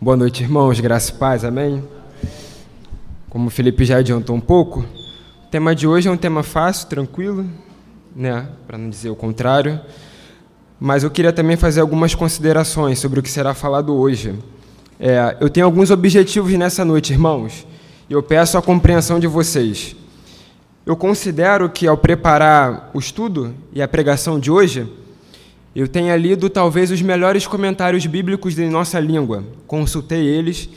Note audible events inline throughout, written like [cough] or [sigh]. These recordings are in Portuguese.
Boa noite, irmãos. Graça e paz, amém? Como o Felipe já adiantou um pouco, o tema de hoje é um tema fácil, tranquilo, né? Para não dizer o contrário. Mas eu queria também fazer algumas considerações sobre o que será falado hoje. É, eu tenho alguns objetivos nessa noite, irmãos, e eu peço a compreensão de vocês. Eu considero que, ao preparar o estudo e a pregação de hoje, eu tenha lido talvez os melhores comentários bíblicos de nossa língua, consultei eles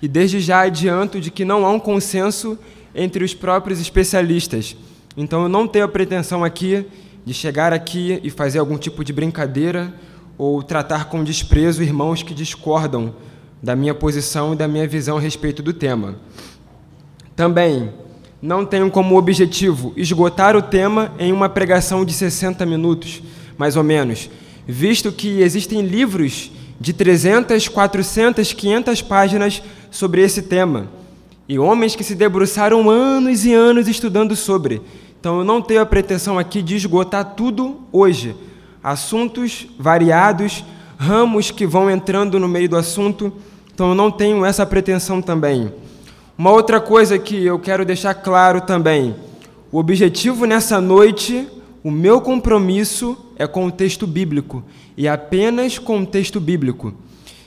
e desde já adianto de que não há um consenso entre os próprios especialistas. Então eu não tenho a pretensão aqui de chegar aqui e fazer algum tipo de brincadeira ou tratar com desprezo irmãos que discordam da minha posição e da minha visão a respeito do tema. Também não tenho como objetivo esgotar o tema em uma pregação de 60 minutos, mais ou menos visto que existem livros de 300, 400, 500 páginas sobre esse tema, e homens que se debruçaram anos e anos estudando sobre. Então eu não tenho a pretensão aqui de esgotar tudo hoje. Assuntos variados, ramos que vão entrando no meio do assunto, então eu não tenho essa pretensão também. Uma outra coisa que eu quero deixar claro também: o objetivo nessa noite o meu compromisso é com o texto bíblico e apenas com o texto bíblico.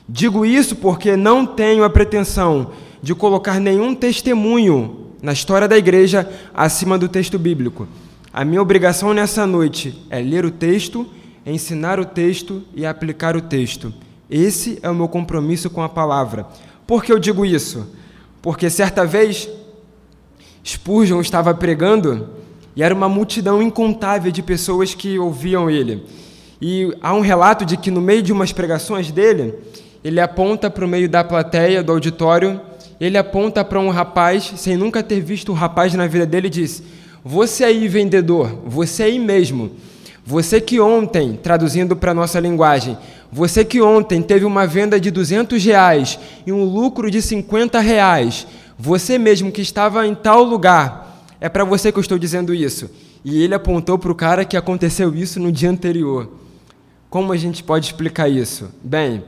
Digo isso porque não tenho a pretensão de colocar nenhum testemunho na história da igreja acima do texto bíblico. A minha obrigação nessa noite é ler o texto, ensinar o texto e aplicar o texto. Esse é o meu compromisso com a palavra. Por que eu digo isso? Porque certa vez Spurgeon estava pregando e era uma multidão incontável de pessoas que ouviam ele. E há um relato de que no meio de umas pregações dele, ele aponta para o meio da plateia, do auditório, ele aponta para um rapaz, sem nunca ter visto um rapaz na vida dele, e diz: Você aí, vendedor, você aí mesmo, você que ontem, traduzindo para a nossa linguagem, você que ontem teve uma venda de 200 reais e um lucro de 50 reais, você mesmo que estava em tal lugar, é para você que eu estou dizendo isso. E ele apontou para o cara que aconteceu isso no dia anterior. Como a gente pode explicar isso? Bem,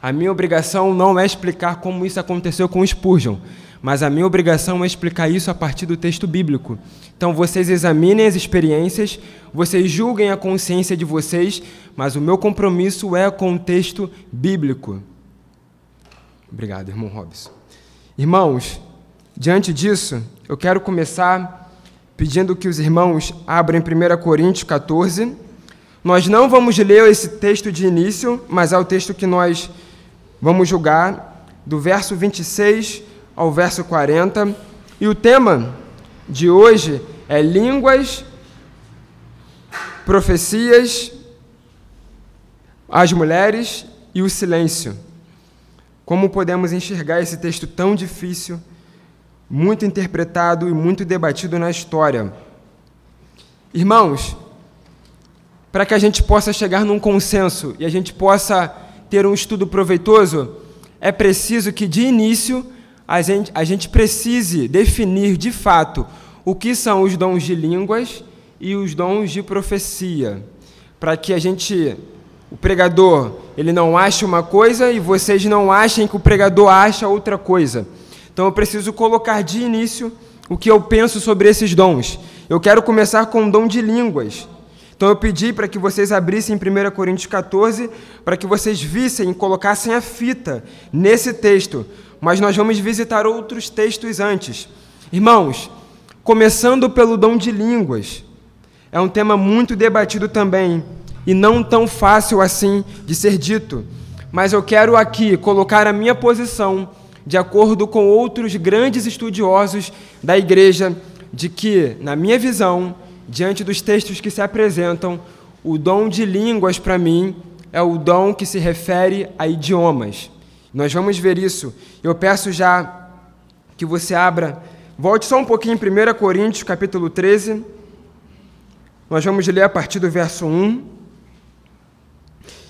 a minha obrigação não é explicar como isso aconteceu com Spurgeon, mas a minha obrigação é explicar isso a partir do texto bíblico. Então vocês examinem as experiências, vocês julguem a consciência de vocês, mas o meu compromisso é com o texto bíblico. Obrigado, irmão Robson. Irmãos, diante disso, eu quero começar pedindo que os irmãos abram 1 Coríntios 14. Nós não vamos ler esse texto de início, mas é o texto que nós vamos julgar, do verso 26 ao verso 40. E o tema de hoje é línguas, profecias, as mulheres e o silêncio. Como podemos enxergar esse texto tão difícil? Muito interpretado e muito debatido na história. Irmãos, para que a gente possa chegar num consenso e a gente possa ter um estudo proveitoso, é preciso que, de início, a gente, a gente precise definir de fato o que são os dons de línguas e os dons de profecia, para que a gente, o pregador, ele não ache uma coisa e vocês não achem que o pregador acha outra coisa. Então eu preciso colocar de início o que eu penso sobre esses dons. Eu quero começar com o dom de línguas. Então eu pedi para que vocês abrissem 1 Coríntios 14, para que vocês vissem e colocassem a fita nesse texto. Mas nós vamos visitar outros textos antes. Irmãos, começando pelo dom de línguas. É um tema muito debatido também e não tão fácil assim de ser dito. Mas eu quero aqui colocar a minha posição de acordo com outros grandes estudiosos da igreja, de que, na minha visão, diante dos textos que se apresentam, o dom de línguas para mim é o dom que se refere a idiomas. Nós vamos ver isso. Eu peço já que você abra, volte só um pouquinho em 1 Coríntios, capítulo 13. Nós vamos ler a partir do verso 1.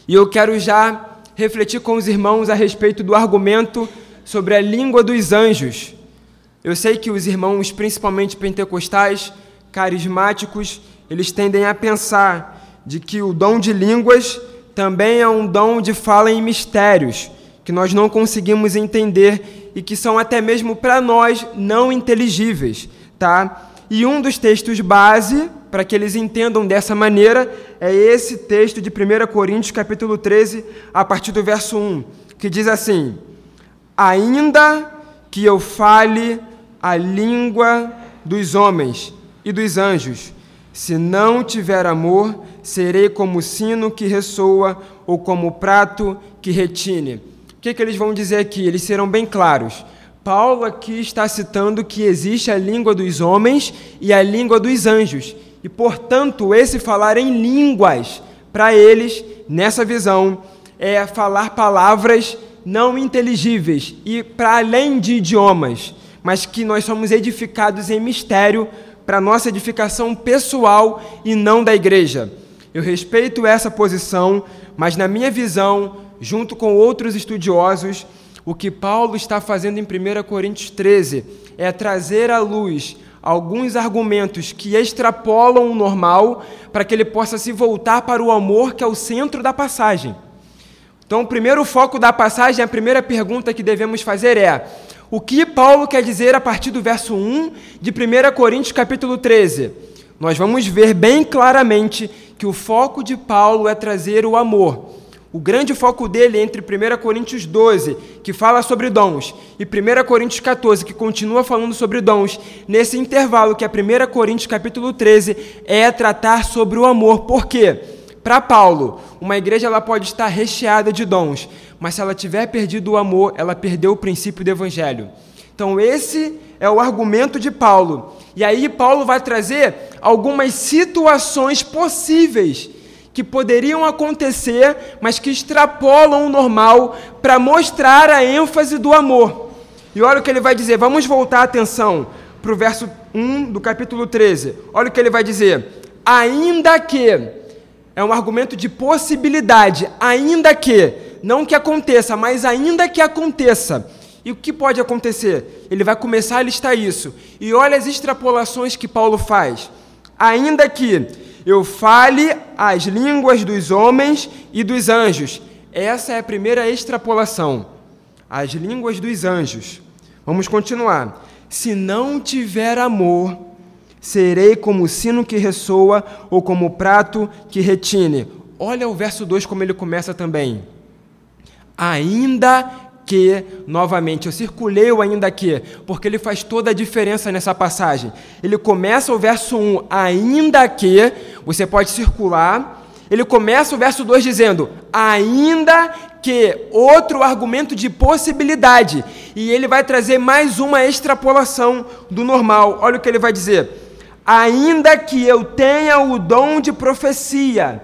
E eu quero já refletir com os irmãos a respeito do argumento sobre a língua dos anjos. Eu sei que os irmãos, principalmente pentecostais, carismáticos, eles tendem a pensar de que o dom de línguas também é um dom de fala em mistérios, que nós não conseguimos entender e que são até mesmo para nós não inteligíveis, tá? E um dos textos base para que eles entendam dessa maneira é esse texto de 1 Coríntios, capítulo 13, a partir do verso 1, que diz assim: Ainda que eu fale a língua dos homens e dos anjos, se não tiver amor, serei como sino que ressoa ou como prato que retine. O que, que eles vão dizer aqui? Eles serão bem claros. Paulo aqui está citando que existe a língua dos homens e a língua dos anjos. E, portanto, esse falar em línguas, para eles, nessa visão, é falar palavras não inteligíveis e para além de idiomas, mas que nós somos edificados em mistério para nossa edificação pessoal e não da igreja. Eu respeito essa posição, mas na minha visão, junto com outros estudiosos, o que Paulo está fazendo em 1 Coríntios 13 é trazer à luz alguns argumentos que extrapolam o normal para que ele possa se voltar para o amor que é o centro da passagem. Então, o primeiro foco da passagem, a primeira pergunta que devemos fazer é: o que Paulo quer dizer a partir do verso 1 de 1 Coríntios capítulo 13? Nós vamos ver bem claramente que o foco de Paulo é trazer o amor. O grande foco dele é entre 1 Coríntios 12, que fala sobre dons, e 1 Coríntios 14, que continua falando sobre dons, nesse intervalo que é 1 Coríntios capítulo 13, é tratar sobre o amor. Por quê? Para Paulo, uma igreja ela pode estar recheada de dons, mas se ela tiver perdido o amor, ela perdeu o princípio do evangelho. Então esse é o argumento de Paulo. E aí Paulo vai trazer algumas situações possíveis que poderiam acontecer, mas que extrapolam o normal para mostrar a ênfase do amor. E olha o que ele vai dizer. Vamos voltar a atenção para o verso 1 do capítulo 13. Olha o que ele vai dizer. Ainda que é um argumento de possibilidade, ainda que não que aconteça, mas ainda que aconteça e o que pode acontecer? Ele vai começar a listar isso. E olha as extrapolações que Paulo faz. Ainda que eu fale as línguas dos homens e dos anjos. Essa é a primeira extrapolação. As línguas dos anjos. Vamos continuar. Se não tiver amor, serei como o sino que ressoa ou como o prato que retine. Olha o verso 2 como ele começa também. Ainda que, novamente, eu circulei o ainda que, porque ele faz toda a diferença nessa passagem. Ele começa o verso 1, ainda que, você pode circular. Ele começa o verso 2 dizendo, ainda que, outro argumento de possibilidade. E ele vai trazer mais uma extrapolação do normal. Olha o que ele vai dizer. Ainda que eu tenha o dom de profecia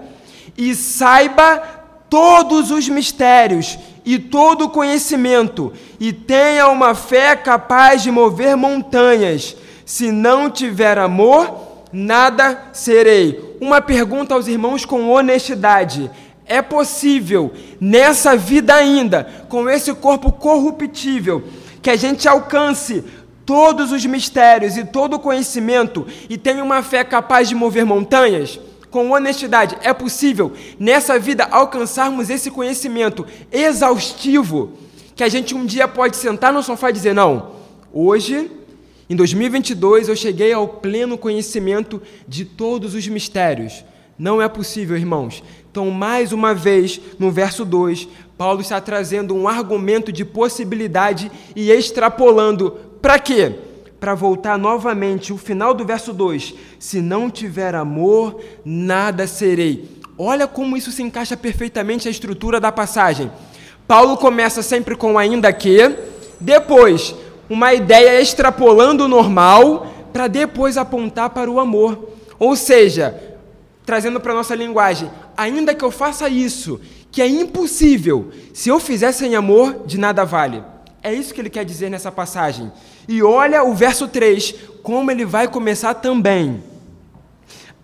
e saiba todos os mistérios e todo conhecimento, e tenha uma fé capaz de mover montanhas. Se não tiver amor, nada serei. Uma pergunta aos irmãos com honestidade: é possível, nessa vida ainda, com esse corpo corruptível, que a gente alcance todos os mistérios e todo o conhecimento e tenha uma fé capaz de mover montanhas? com honestidade, é possível nessa vida alcançarmos esse conhecimento exaustivo que a gente um dia pode sentar no sofá e dizer: não, hoje, em 2022, eu cheguei ao pleno conhecimento de todos os mistérios. Não é possível, irmãos. Então, mais uma vez, no verso 2, Paulo está trazendo um argumento de possibilidade e extrapolando para quê? para voltar novamente, o final do verso 2: Se não tiver amor, nada serei. Olha como isso se encaixa perfeitamente à estrutura da passagem. Paulo começa sempre com ainda que, depois, uma ideia extrapolando o normal, para depois apontar para o amor. Ou seja, trazendo para a nossa linguagem, ainda que eu faça isso, que é impossível, se eu fizer sem amor, de nada vale. É isso que ele quer dizer nessa passagem. E olha o verso 3, como ele vai começar também.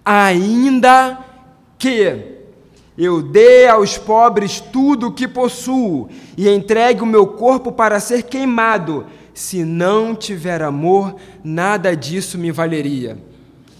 Ainda que eu dê aos pobres tudo o que possuo e entregue o meu corpo para ser queimado, se não tiver amor, nada disso me valeria.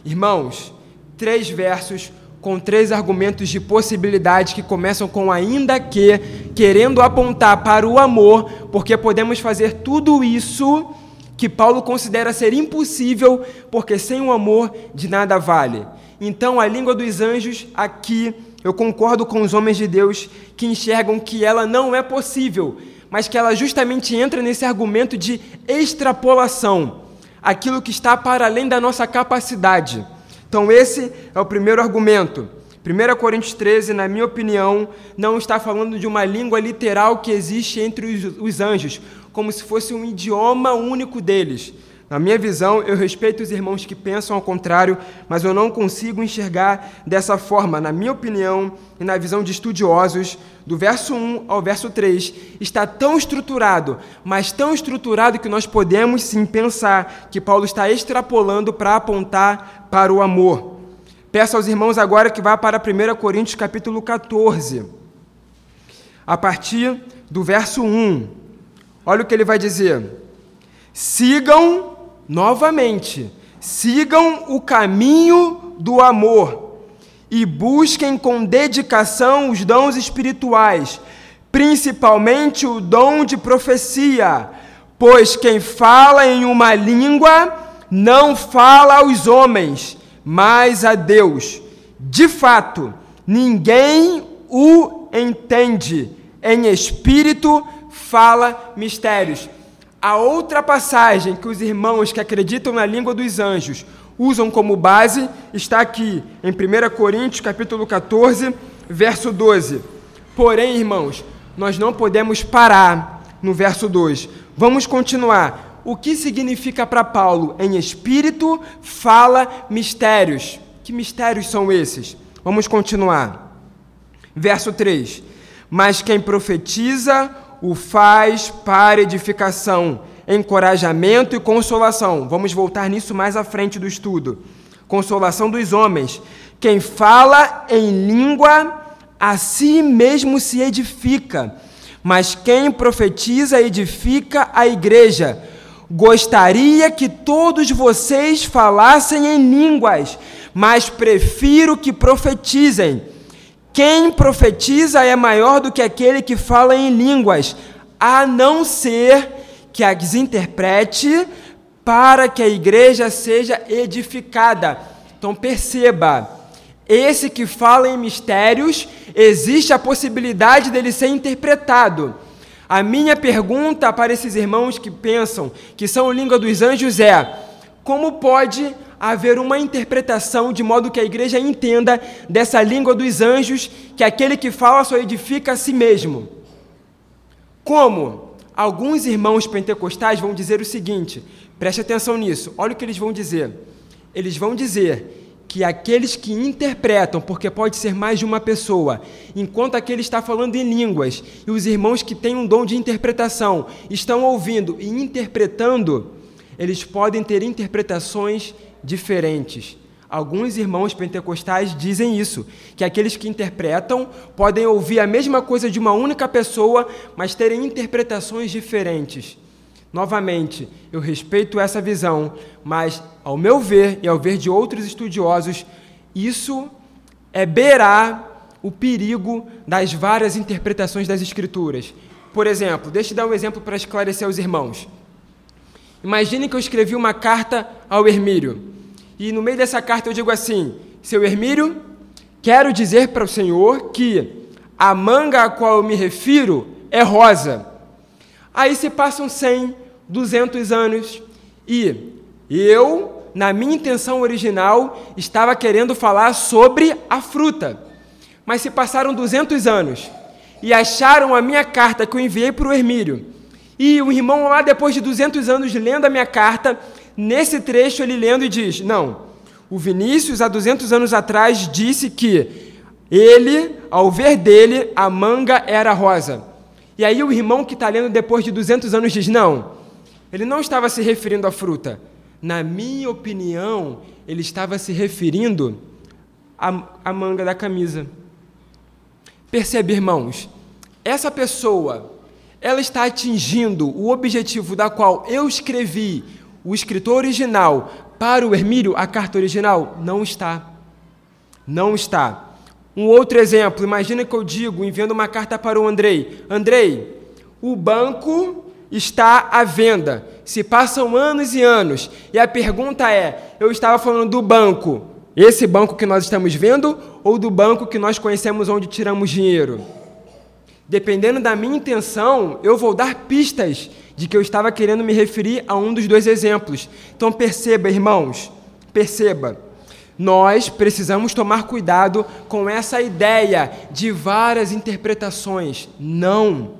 Irmãos, três versos com três argumentos de possibilidade que começam com ainda que, querendo apontar para o amor, porque podemos fazer tudo isso que Paulo considera ser impossível, porque sem o amor de nada vale. Então, a língua dos anjos, aqui, eu concordo com os homens de Deus que enxergam que ela não é possível, mas que ela justamente entra nesse argumento de extrapolação aquilo que está para além da nossa capacidade. Então, esse é o primeiro argumento. 1 Coríntios 13, na minha opinião, não está falando de uma língua literal que existe entre os, os anjos, como se fosse um idioma único deles. Na minha visão, eu respeito os irmãos que pensam ao contrário, mas eu não consigo enxergar dessa forma. Na minha opinião e na visão de estudiosos, do verso 1 ao verso 3, está tão estruturado, mas tão estruturado que nós podemos sim pensar que Paulo está extrapolando para apontar para o amor. Peço aos irmãos agora que vá para 1 Coríntios capítulo 14, a partir do verso 1. Olha o que ele vai dizer. Sigam novamente, sigam o caminho do amor e busquem com dedicação os dons espirituais, principalmente o dom de profecia, pois quem fala em uma língua não fala aos homens, mas a Deus. De fato, ninguém o entende. Em espírito fala mistérios. A outra passagem que os irmãos que acreditam na língua dos anjos usam como base está aqui em 1 Coríntios, capítulo 14, verso 12. Porém, irmãos, nós não podemos parar no verso 2. Vamos continuar. O que significa para Paulo em espírito fala mistérios? Que mistérios são esses? Vamos continuar. Verso 3. Mas quem profetiza o faz para edificação, encorajamento e consolação. Vamos voltar nisso mais à frente do estudo. Consolação dos homens. Quem fala em língua, a si mesmo se edifica, mas quem profetiza edifica a igreja. Gostaria que todos vocês falassem em línguas, mas prefiro que profetizem quem profetiza é maior do que aquele que fala em línguas, a não ser que as interprete para que a igreja seja edificada. Então perceba, esse que fala em mistérios, existe a possibilidade dele ser interpretado. A minha pergunta para esses irmãos que pensam que são língua dos anjos é: como pode haver uma interpretação de modo que a igreja entenda dessa língua dos anjos, que aquele que fala só edifica a si mesmo. Como? Alguns irmãos pentecostais vão dizer o seguinte, preste atenção nisso, olha o que eles vão dizer. Eles vão dizer que aqueles que interpretam, porque pode ser mais de uma pessoa, enquanto aquele está falando em línguas, e os irmãos que têm um dom de interpretação estão ouvindo e interpretando, eles podem ter interpretações diferentes. Alguns irmãos pentecostais dizem isso, que aqueles que interpretam podem ouvir a mesma coisa de uma única pessoa, mas terem interpretações diferentes. Novamente, eu respeito essa visão, mas, ao meu ver e ao ver de outros estudiosos, isso é beirar o perigo das várias interpretações das Escrituras. Por exemplo, deixe eu dar um exemplo para esclarecer aos irmãos. Imagine que eu escrevi uma carta ao Hermírio. E no meio dessa carta eu digo assim: Seu Hermírio, quero dizer para o Senhor que a manga a qual eu me refiro é rosa. Aí se passam 100, 200 anos e eu, na minha intenção original, estava querendo falar sobre a fruta. Mas se passaram 200 anos e acharam a minha carta que eu enviei para o Hermírio. E o irmão lá, depois de 200 anos lendo a minha carta, Nesse trecho, ele lendo e diz: Não, o Vinícius, há 200 anos atrás, disse que ele, ao ver dele, a manga era rosa. E aí o irmão que está lendo depois de 200 anos diz: Não, ele não estava se referindo à fruta. Na minha opinião, ele estava se referindo à, à manga da camisa. Percebe, irmãos? Essa pessoa, ela está atingindo o objetivo da qual eu escrevi o escritor original para o Hermílio, a carta original, não está. Não está. Um outro exemplo, imagina que eu digo, enviando uma carta para o Andrei: Andrei, o banco está à venda. Se passam anos e anos. E a pergunta é: eu estava falando do banco, esse banco que nós estamos vendo, ou do banco que nós conhecemos onde tiramos dinheiro? Dependendo da minha intenção, eu vou dar pistas de que eu estava querendo me referir a um dos dois exemplos. Então perceba, irmãos, perceba. Nós precisamos tomar cuidado com essa ideia de várias interpretações. Não.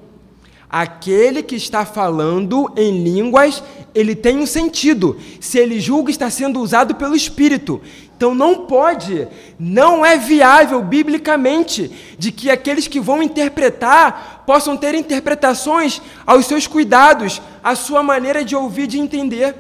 Aquele que está falando em línguas, ele tem um sentido. Se ele julga, está sendo usado pelo Espírito. Então não pode, não é viável biblicamente de que aqueles que vão interpretar possam ter interpretações aos seus cuidados, à sua maneira de ouvir e de entender.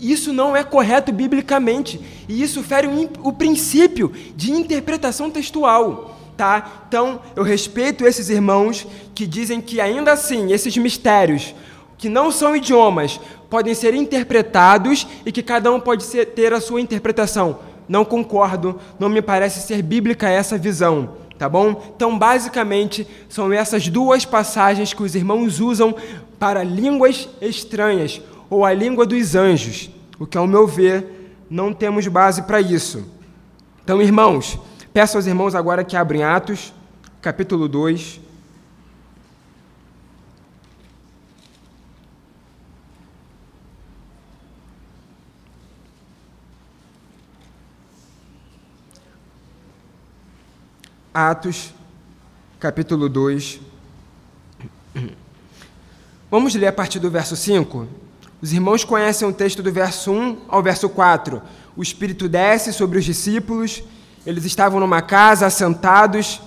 Isso não é correto biblicamente. E isso fere o, princípio de interpretação textual. Tá? Então, eu respeito esses irmãos que dizem que, ainda assim, esses mistérios, que não são idiomas, podem ser interpretados e que cada um pode ser, ter a sua interpretação. Não concordo, não me parece ser bíblica essa visão, tá bom? Então, basicamente, são essas duas passagens que os irmãos usam para línguas estranhas ou a língua dos anjos, o que, ao meu ver, não temos base para isso. Então, irmãos, peço aos irmãos agora que abrem Atos, capítulo 2. Atos, capítulo 2. Vamos ler a partir do verso 5? Os irmãos conhecem o texto do verso 1 ao verso 4. O Espírito desce sobre os discípulos, eles estavam numa casa, assentados,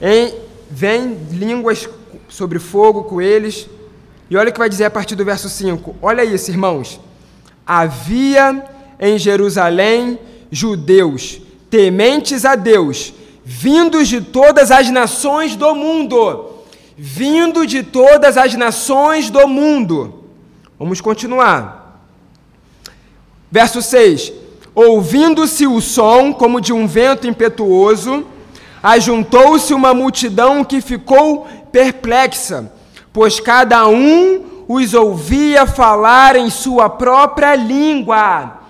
em, vem línguas sobre fogo com eles. E olha o que vai dizer a partir do verso 5. Olha isso, irmãos. Havia em Jerusalém judeus, tementes a Deus, vindos de todas as nações do mundo. Vindo de todas as nações do mundo. Vamos continuar. Verso 6: Ouvindo-se o som como de um vento impetuoso, ajuntou-se uma multidão que ficou perplexa, pois cada um os ouvia falar em sua própria língua.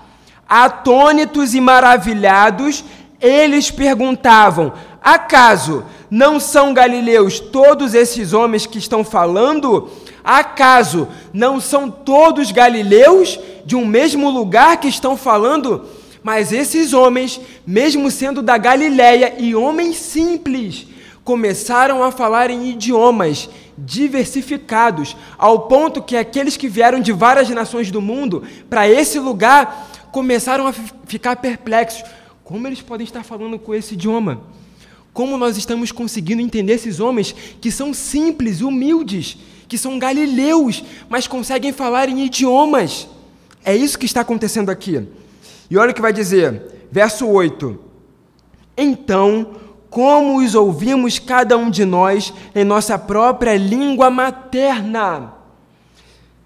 Atônitos e maravilhados, eles perguntavam: Acaso não são galileus todos esses homens que estão falando? Acaso não são todos galileus de um mesmo lugar que estão falando? Mas esses homens, mesmo sendo da Galiléia e homens simples, começaram a falar em idiomas diversificados, ao ponto que aqueles que vieram de várias nações do mundo para esse lugar começaram a ficar perplexos. Como eles podem estar falando com esse idioma? Como nós estamos conseguindo entender esses homens que são simples, humildes? que são galileus, mas conseguem falar em idiomas. É isso que está acontecendo aqui. E olha o que vai dizer, verso 8: Então, como os ouvimos cada um de nós em nossa própria língua materna?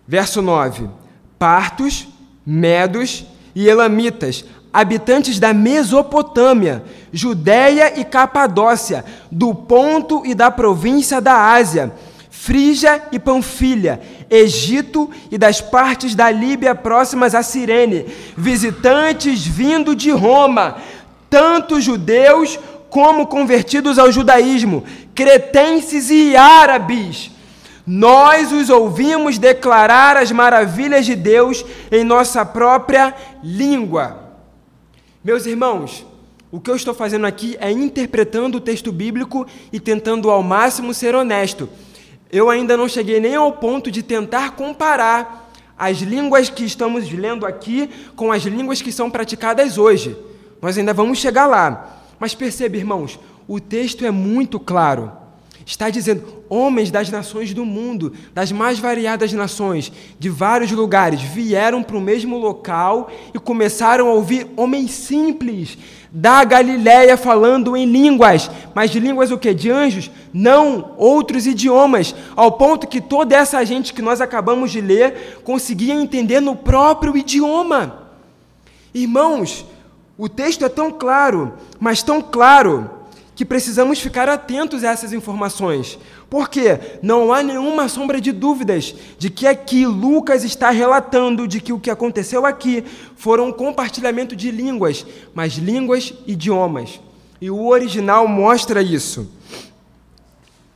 Verso 9: Partos, medos e elamitas, habitantes da Mesopotâmia, Judéia e Capadócia, do Ponto e da província da Ásia, Frígia e Panfilha, Egito e das partes da Líbia próximas a Cirene, visitantes vindo de Roma, tanto judeus como convertidos ao judaísmo, cretenses e árabes. Nós os ouvimos declarar as maravilhas de Deus em nossa própria língua. Meus irmãos, o que eu estou fazendo aqui é interpretando o texto bíblico e tentando ao máximo ser honesto eu ainda não cheguei nem ao ponto de tentar comparar as línguas que estamos lendo aqui com as línguas que são praticadas hoje. Nós ainda vamos chegar lá. Mas perceba, irmãos, o texto é muito claro. Está dizendo: homens das nações do mundo, das mais variadas nações, de vários lugares, vieram para o mesmo local e começaram a ouvir homens simples, da Galiléia falando em línguas, mas de línguas o que? De anjos? Não, outros idiomas, ao ponto que toda essa gente que nós acabamos de ler conseguia entender no próprio idioma. Irmãos, O texto é tão claro, mas tão claro, que precisamos ficar atentos a essas informações. Porque não há nenhuma sombra de dúvidas de que aqui Lucas está relatando de que o que aconteceu aqui foram um compartilhamento de línguas, mas línguas idiomas. E o original mostra isso.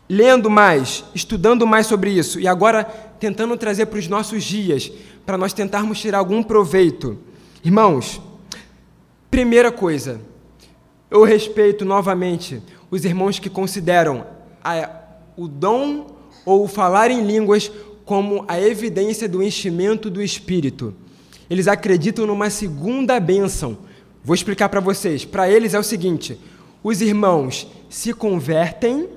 Lendo mais, estudando mais sobre isso e agora tentando trazer para os nossos dias, para nós tentarmos tirar algum proveito. Irmãos, primeira coisa, eu respeito novamente os irmãos que consideram a, o dom ou o falar em línguas como a evidência do enchimento do Espírito. Eles acreditam numa segunda bênção. Vou explicar para vocês. Para eles é o seguinte: os irmãos se convertem,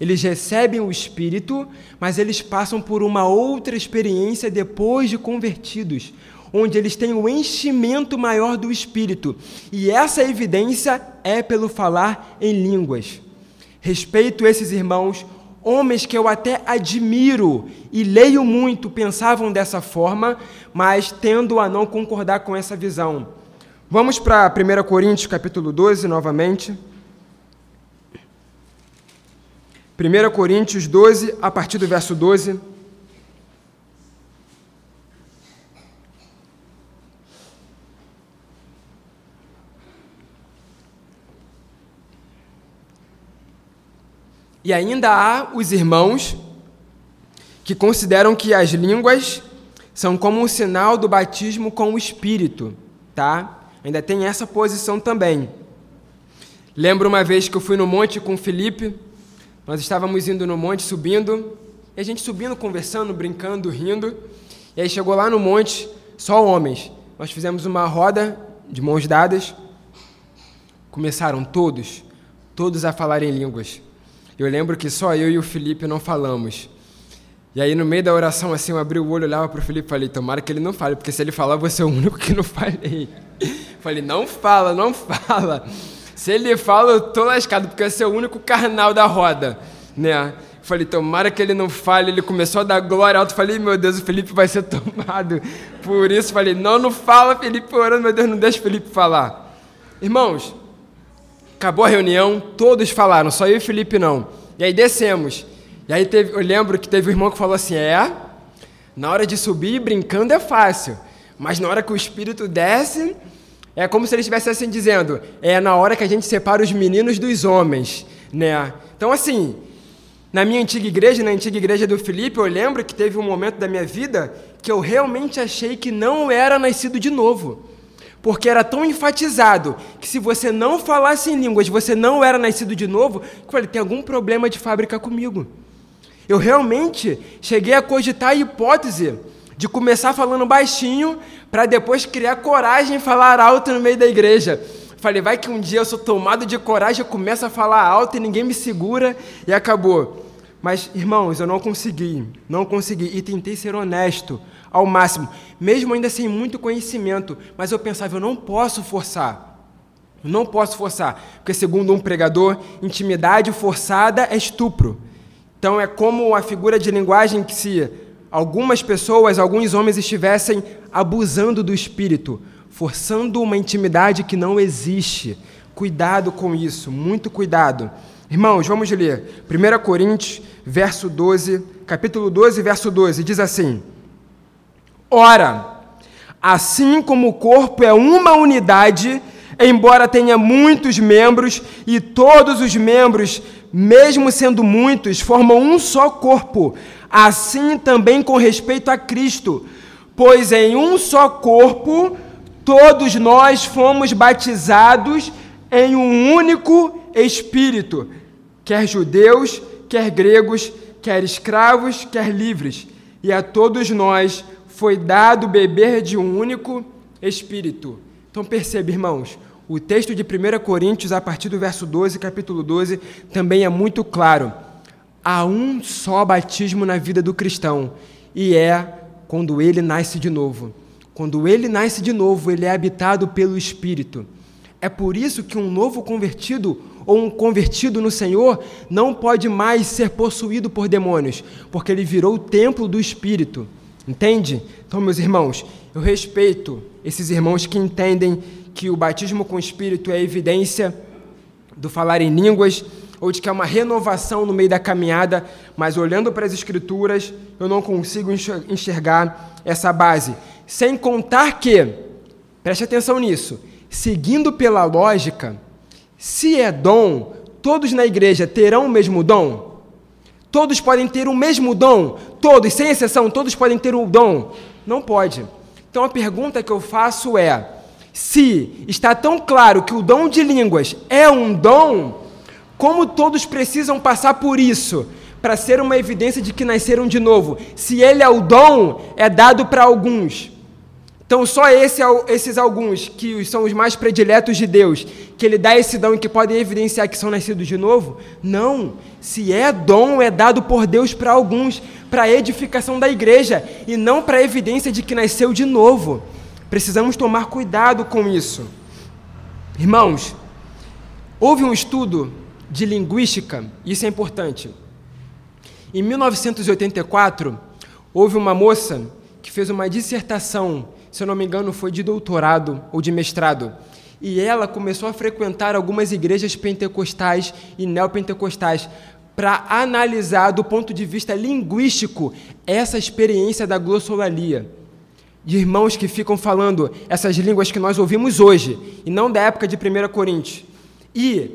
eles recebem o Espírito, mas eles passam por uma outra experiência depois de convertidos onde eles têm o enchimento maior do Espírito. E essa evidência é pelo falar em línguas. Respeito esses irmãos, homens que eu até admiro e leio muito, pensavam dessa forma, mas tendo a não concordar com essa visão. Vamos para 1 Coríntios capítulo 12 novamente. 1 Coríntios 12, a partir do verso 12. E ainda há os irmãos que consideram que as línguas são como um sinal do batismo com o Espírito, tá? Ainda tem essa posição também. Lembro uma vez que eu fui no monte com o Felipe, nós estávamos indo no monte, subindo, e a gente subindo, conversando, brincando, rindo, e aí chegou lá no monte, só homens. Nós fizemos uma roda de mãos dadas, começaram todos, todos a falar em línguas. Eu lembro que só eu e o Felipe não falamos. E aí, no meio da oração, assim, eu abri o olho, olhava para o Felipe e falei: Tomara que ele não fale, porque se ele falar, você é o único que não falei. [laughs] Falei: Não fala, não fala. Se ele fala, eu tô lascado, porque você é o único carnal da roda, né? Falei: Tomara que ele não fale. Ele começou a dar glória alto. Falei: Meu Deus, o Felipe vai ser [laughs] tomado. Por isso, falei: Não, não fala, Felipe, orando, meu Deus, não deixa o Felipe falar. Irmãos, Acabou a reunião, todos falaram, só eu e Felipe não. E aí descemos. E aí teve, eu lembro que teve um irmão que falou assim: é, na hora de subir brincando é fácil, mas na hora que o espírito desce, é como se ele estivesse assim dizendo: é na hora que a gente separa os meninos dos homens, né? Então, assim, na minha antiga igreja, na antiga igreja do Felipe, eu lembro que teve um momento da minha vida que eu realmente achei que não era nascido de novo porque era tão enfatizado que se você não falasse em línguas, você não era nascido de novo, que eu falei, tem algum problema de fábrica comigo. Eu realmente cheguei a cogitar a hipótese de começar falando baixinho para depois criar coragem e falar alto no meio da igreja. Falei, vai que um dia eu sou tomado de coragem, eu começo a falar alto e ninguém me segura e acabou. Mas, irmãos, eu não consegui, não consegui e tentei ser honesto ao máximo, mesmo ainda sem muito conhecimento, mas eu pensava, eu não posso forçar. Não posso forçar, porque segundo um pregador, intimidade forçada é estupro. Então é como a figura de linguagem que se algumas pessoas, alguns homens estivessem abusando do espírito, forçando uma intimidade que não existe. Cuidado com isso, muito cuidado. Irmãos, vamos ler 1 Coríntios, verso 12, capítulo 12, verso 12, diz assim: Ora, assim como o corpo é uma unidade, embora tenha muitos membros, e todos os membros, mesmo sendo muitos, formam um só corpo, assim também com respeito a Cristo, pois em um só corpo todos nós fomos batizados em um único Espírito, quer judeus, quer gregos, quer escravos, quer livres, e a todos nós foi dado beber de um único Espírito. Então perceba, irmãos, o texto de 1 Coríntios, a partir do verso 12, capítulo 12, também é muito claro. Há um só batismo na vida do cristão, e é quando ele nasce de novo. Quando ele nasce de novo, ele é habitado pelo Espírito. É por isso que um novo convertido ou um convertido no Senhor não pode mais ser possuído por demônios, porque ele virou o templo do Espírito. Entende? Então, meus irmãos, eu respeito esses irmãos que entendem que o batismo com o Espírito é evidência do falar em línguas, ou de que é uma renovação no meio da caminhada, mas olhando para as Escrituras, eu não consigo enxergar essa base. Sem contar que, preste atenção nisso, seguindo pela lógica, se é dom, todos na igreja terão o mesmo dom? Todos podem ter o mesmo dom? Todos, sem exceção, todos podem ter o dom? Não pode. Então a pergunta que eu faço é: se está tão claro que o dom de línguas é um dom, como todos precisam passar por isso para ser uma evidência de que nasceram de novo? Se ele é o dom, é dado para alguns. Então, só esse, esses alguns, que são os mais prediletos de Deus, que Ele dá esse dom e que podem evidenciar que são nascidos de novo? Não. Se é dom, é dado por Deus para alguns, para edificação da igreja, e não para evidência de que nasceu de novo. Precisamos tomar cuidado com isso. Irmãos, houve um estudo de linguística, isso é importante. Em 1984, houve uma moça que fez uma dissertação se eu não me engano, foi de doutorado ou de mestrado. E ela começou a frequentar algumas igrejas pentecostais e neopentecostais para analisar do ponto de vista linguístico essa experiência da glossolalia. De irmãos que ficam falando essas línguas que nós ouvimos hoje, e não da época de 1 Coríntios. E,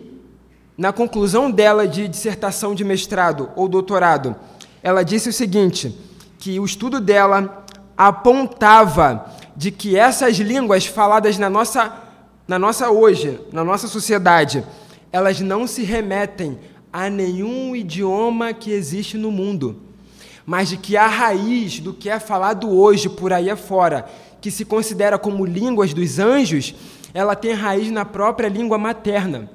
na conclusão dela de dissertação de mestrado ou doutorado, ela disse o seguinte: que o estudo dela apontava de que essas línguas faladas na nossa, na nossa hoje, na nossa sociedade, elas não se remetem a nenhum idioma que existe no mundo, mas de que a raiz do que é falado hoje por aí afora, que se considera como línguas dos anjos, ela tem raiz na própria língua materna.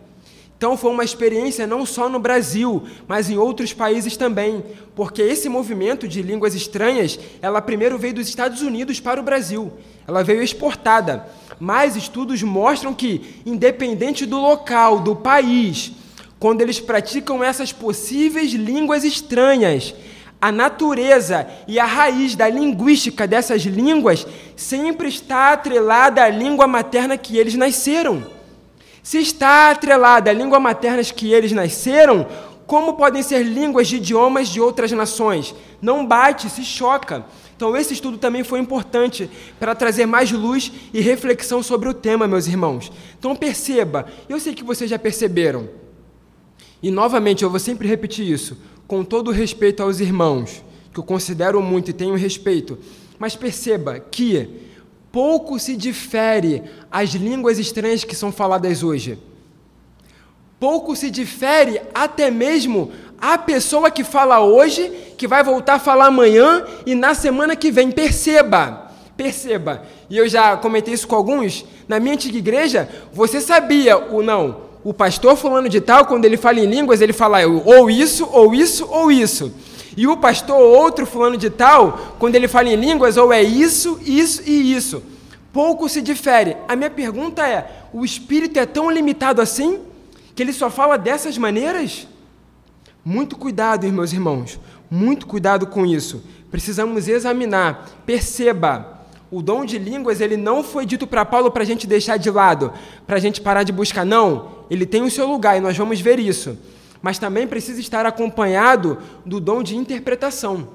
Então foi uma experiência não só no Brasil, mas em outros países também, porque esse movimento de línguas estranhas, ela primeiro veio dos Estados Unidos para o Brasil. Ela veio exportada. Mas estudos mostram que, independente do local, do país, quando eles praticam essas possíveis línguas estranhas, a natureza e a raiz da linguística dessas línguas sempre está atrelada à língua materna que eles nasceram. Se está atrelada à língua materna que eles nasceram, como podem ser línguas de idiomas de outras nações? Não bate, se choca. Então, esse estudo também foi importante para trazer mais luz e reflexão sobre o tema, meus irmãos. Então, perceba, eu sei que vocês já perceberam, e novamente eu vou sempre repetir isso, com todo respeito aos irmãos, que eu considero muito e tenho respeito, mas perceba que pouco se difere as línguas estranhas que são faladas hoje. Pouco se difere até mesmo a pessoa que fala hoje, que vai voltar a falar amanhã e na semana que vem. Perceba, perceba. E eu já comentei isso com alguns. Na minha antiga igreja, você sabia ou não? O pastor fulano de tal, quando ele fala em línguas, ele fala ou isso, ou isso, ou isso. E o pastor, outro fulano de tal, quando ele fala em línguas, ou é isso, isso e isso. Pouco se difere. A minha pergunta é: o espírito é tão limitado assim que ele só fala dessas maneiras? Muito cuidado, meus irmãos. Muito cuidado com isso. Precisamos examinar. Perceba, o dom de línguas ele não foi dito para Paulo para a gente deixar de lado, para a gente parar de buscar. Não, ele tem o seu lugar e nós vamos ver isso mas também precisa estar acompanhado do dom de interpretação.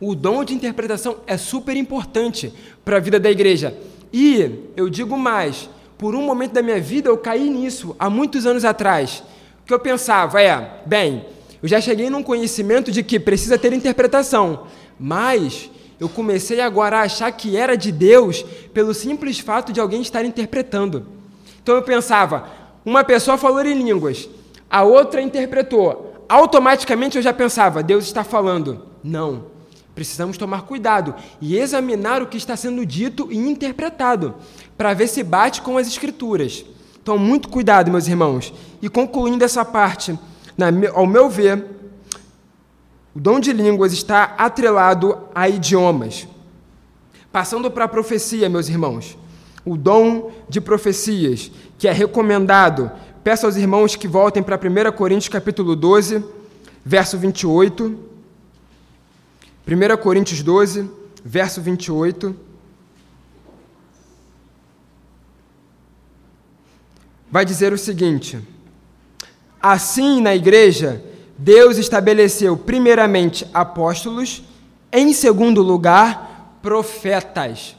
O dom de interpretação é super importante para a vida da igreja. E eu digo mais, por um momento da minha vida eu caí nisso há muitos anos atrás. O que eu pensava é, bem, eu já cheguei num conhecimento de que precisa ter interpretação, mas eu comecei agora a achar que era de Deus pelo simples fato de alguém estar interpretando. Então eu pensava, uma pessoa falou em línguas, a outra interpretou. Automaticamente eu já pensava, Deus está falando. Não. Precisamos tomar cuidado e examinar o que está sendo dito e interpretado, para ver se bate com as Escrituras. Então, muito cuidado, meus irmãos. E concluindo essa parte, na, ao meu ver, o dom de línguas está atrelado a idiomas. Passando para a profecia, meus irmãos. O dom de profecias, que é recomendado Peço aos irmãos que voltem para 1 Coríntios capítulo 12, verso 28. 1 Coríntios 12, verso 28. vai dizer o seguinte: Assim, na igreja, Deus estabeleceu primeiramente apóstolos, em segundo lugar, profetas.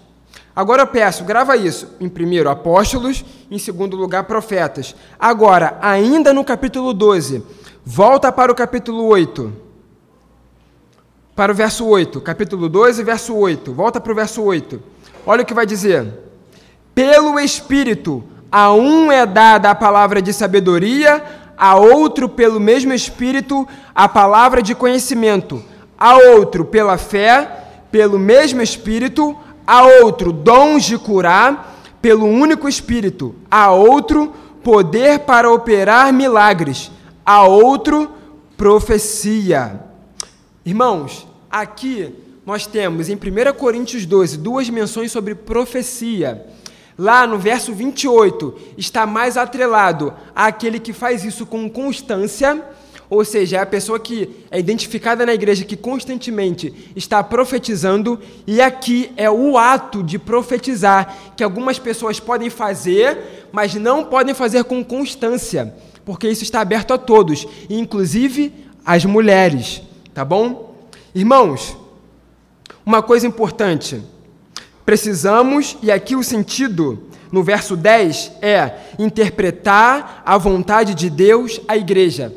Agora eu peço, grava isso. Em primeiro, apóstolos, em segundo lugar, profetas. Agora, ainda no capítulo 12, volta para o capítulo 8. Para o verso 8, capítulo 12, verso 8. Volta para o verso 8. Olha o que vai dizer. Pelo Espírito, a um é dada a palavra de sabedoria, a outro, pelo mesmo Espírito, a palavra de conhecimento, a outro, pela fé, pelo mesmo Espírito, a outro, dons de curar, pelo único Espírito, a outro, poder para operar milagres, a outro, profecia. Irmãos, aqui nós temos em 1 Coríntios 12 duas menções sobre profecia. Lá no verso 28, está mais atrelado àquele que faz isso com constância, ou seja, é a pessoa que é identificada na igreja que constantemente está profetizando, e aqui é o ato de profetizar, que algumas pessoas podem fazer, mas não podem fazer com constância, porque isso está aberto a todos, inclusive as mulheres, tá bom? Irmãos, uma coisa importante precisamos, e aqui o sentido no verso 10 é interpretar a vontade de Deus à igreja.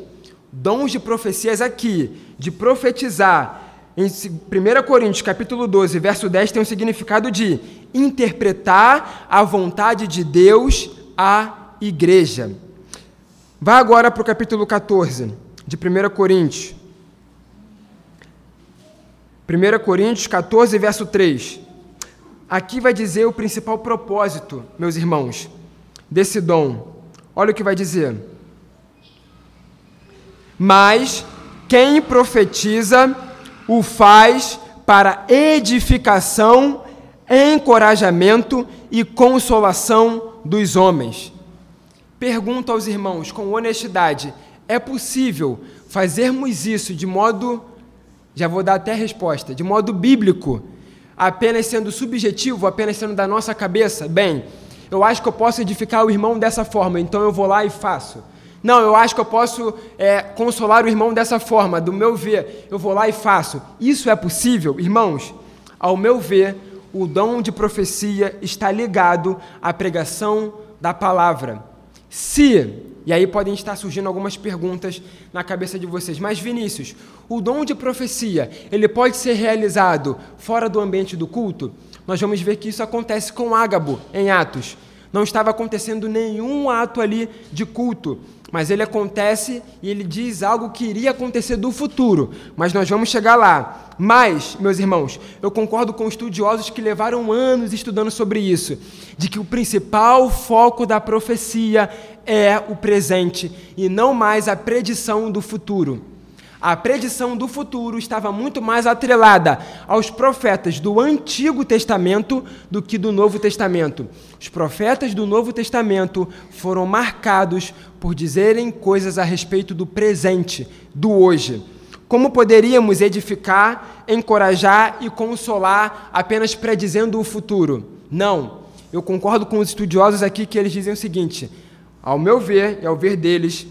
Dons de profecias aqui, de profetizar. Em 1 Coríntios capítulo 12, verso 10 tem o significado de interpretar a vontade de Deus à igreja. Vá agora para o capítulo 14 de 1 Coríntios. 1 Coríntios 14, verso 3. Aqui vai dizer o principal propósito, meus irmãos, desse dom. Olha o que vai dizer. Mas quem profetiza o faz para edificação, encorajamento e consolação dos homens. Pergunto aos irmãos com honestidade: é possível fazermos isso de modo, já vou dar até a resposta, de modo bíblico? apenas sendo subjetivo, apenas sendo da nossa cabeça, bem, eu acho que eu posso edificar o irmão dessa forma, então eu vou lá e faço. Não, eu acho que eu posso é, consolar o irmão dessa forma, do meu ver, eu vou lá e faço. Isso é possível, irmãos? Ao meu ver, o dom de profecia está ligado à pregação da palavra. Se e aí podem estar surgindo algumas perguntas na cabeça de vocês. Mas Vinícius, o dom de profecia, ele pode ser realizado fora do ambiente do culto? Nós vamos ver que isso acontece com Ágabo em Atos. Não estava acontecendo nenhum ato ali de culto, mas ele acontece e ele diz algo que iria acontecer do futuro, mas nós vamos chegar lá. Mas, meus irmãos, eu concordo com estudiosos que levaram anos estudando sobre isso, de que o principal foco da profecia é o presente e não mais a predição do futuro. A predição do futuro estava muito mais atrelada aos profetas do Antigo Testamento do que do Novo Testamento. Os profetas do Novo Testamento foram marcados por dizerem coisas a respeito do presente, do hoje. Como poderíamos edificar, encorajar e consolar apenas predizendo o futuro? Não. Eu concordo com os estudiosos aqui que eles dizem o seguinte: ao meu ver e ao ver deles,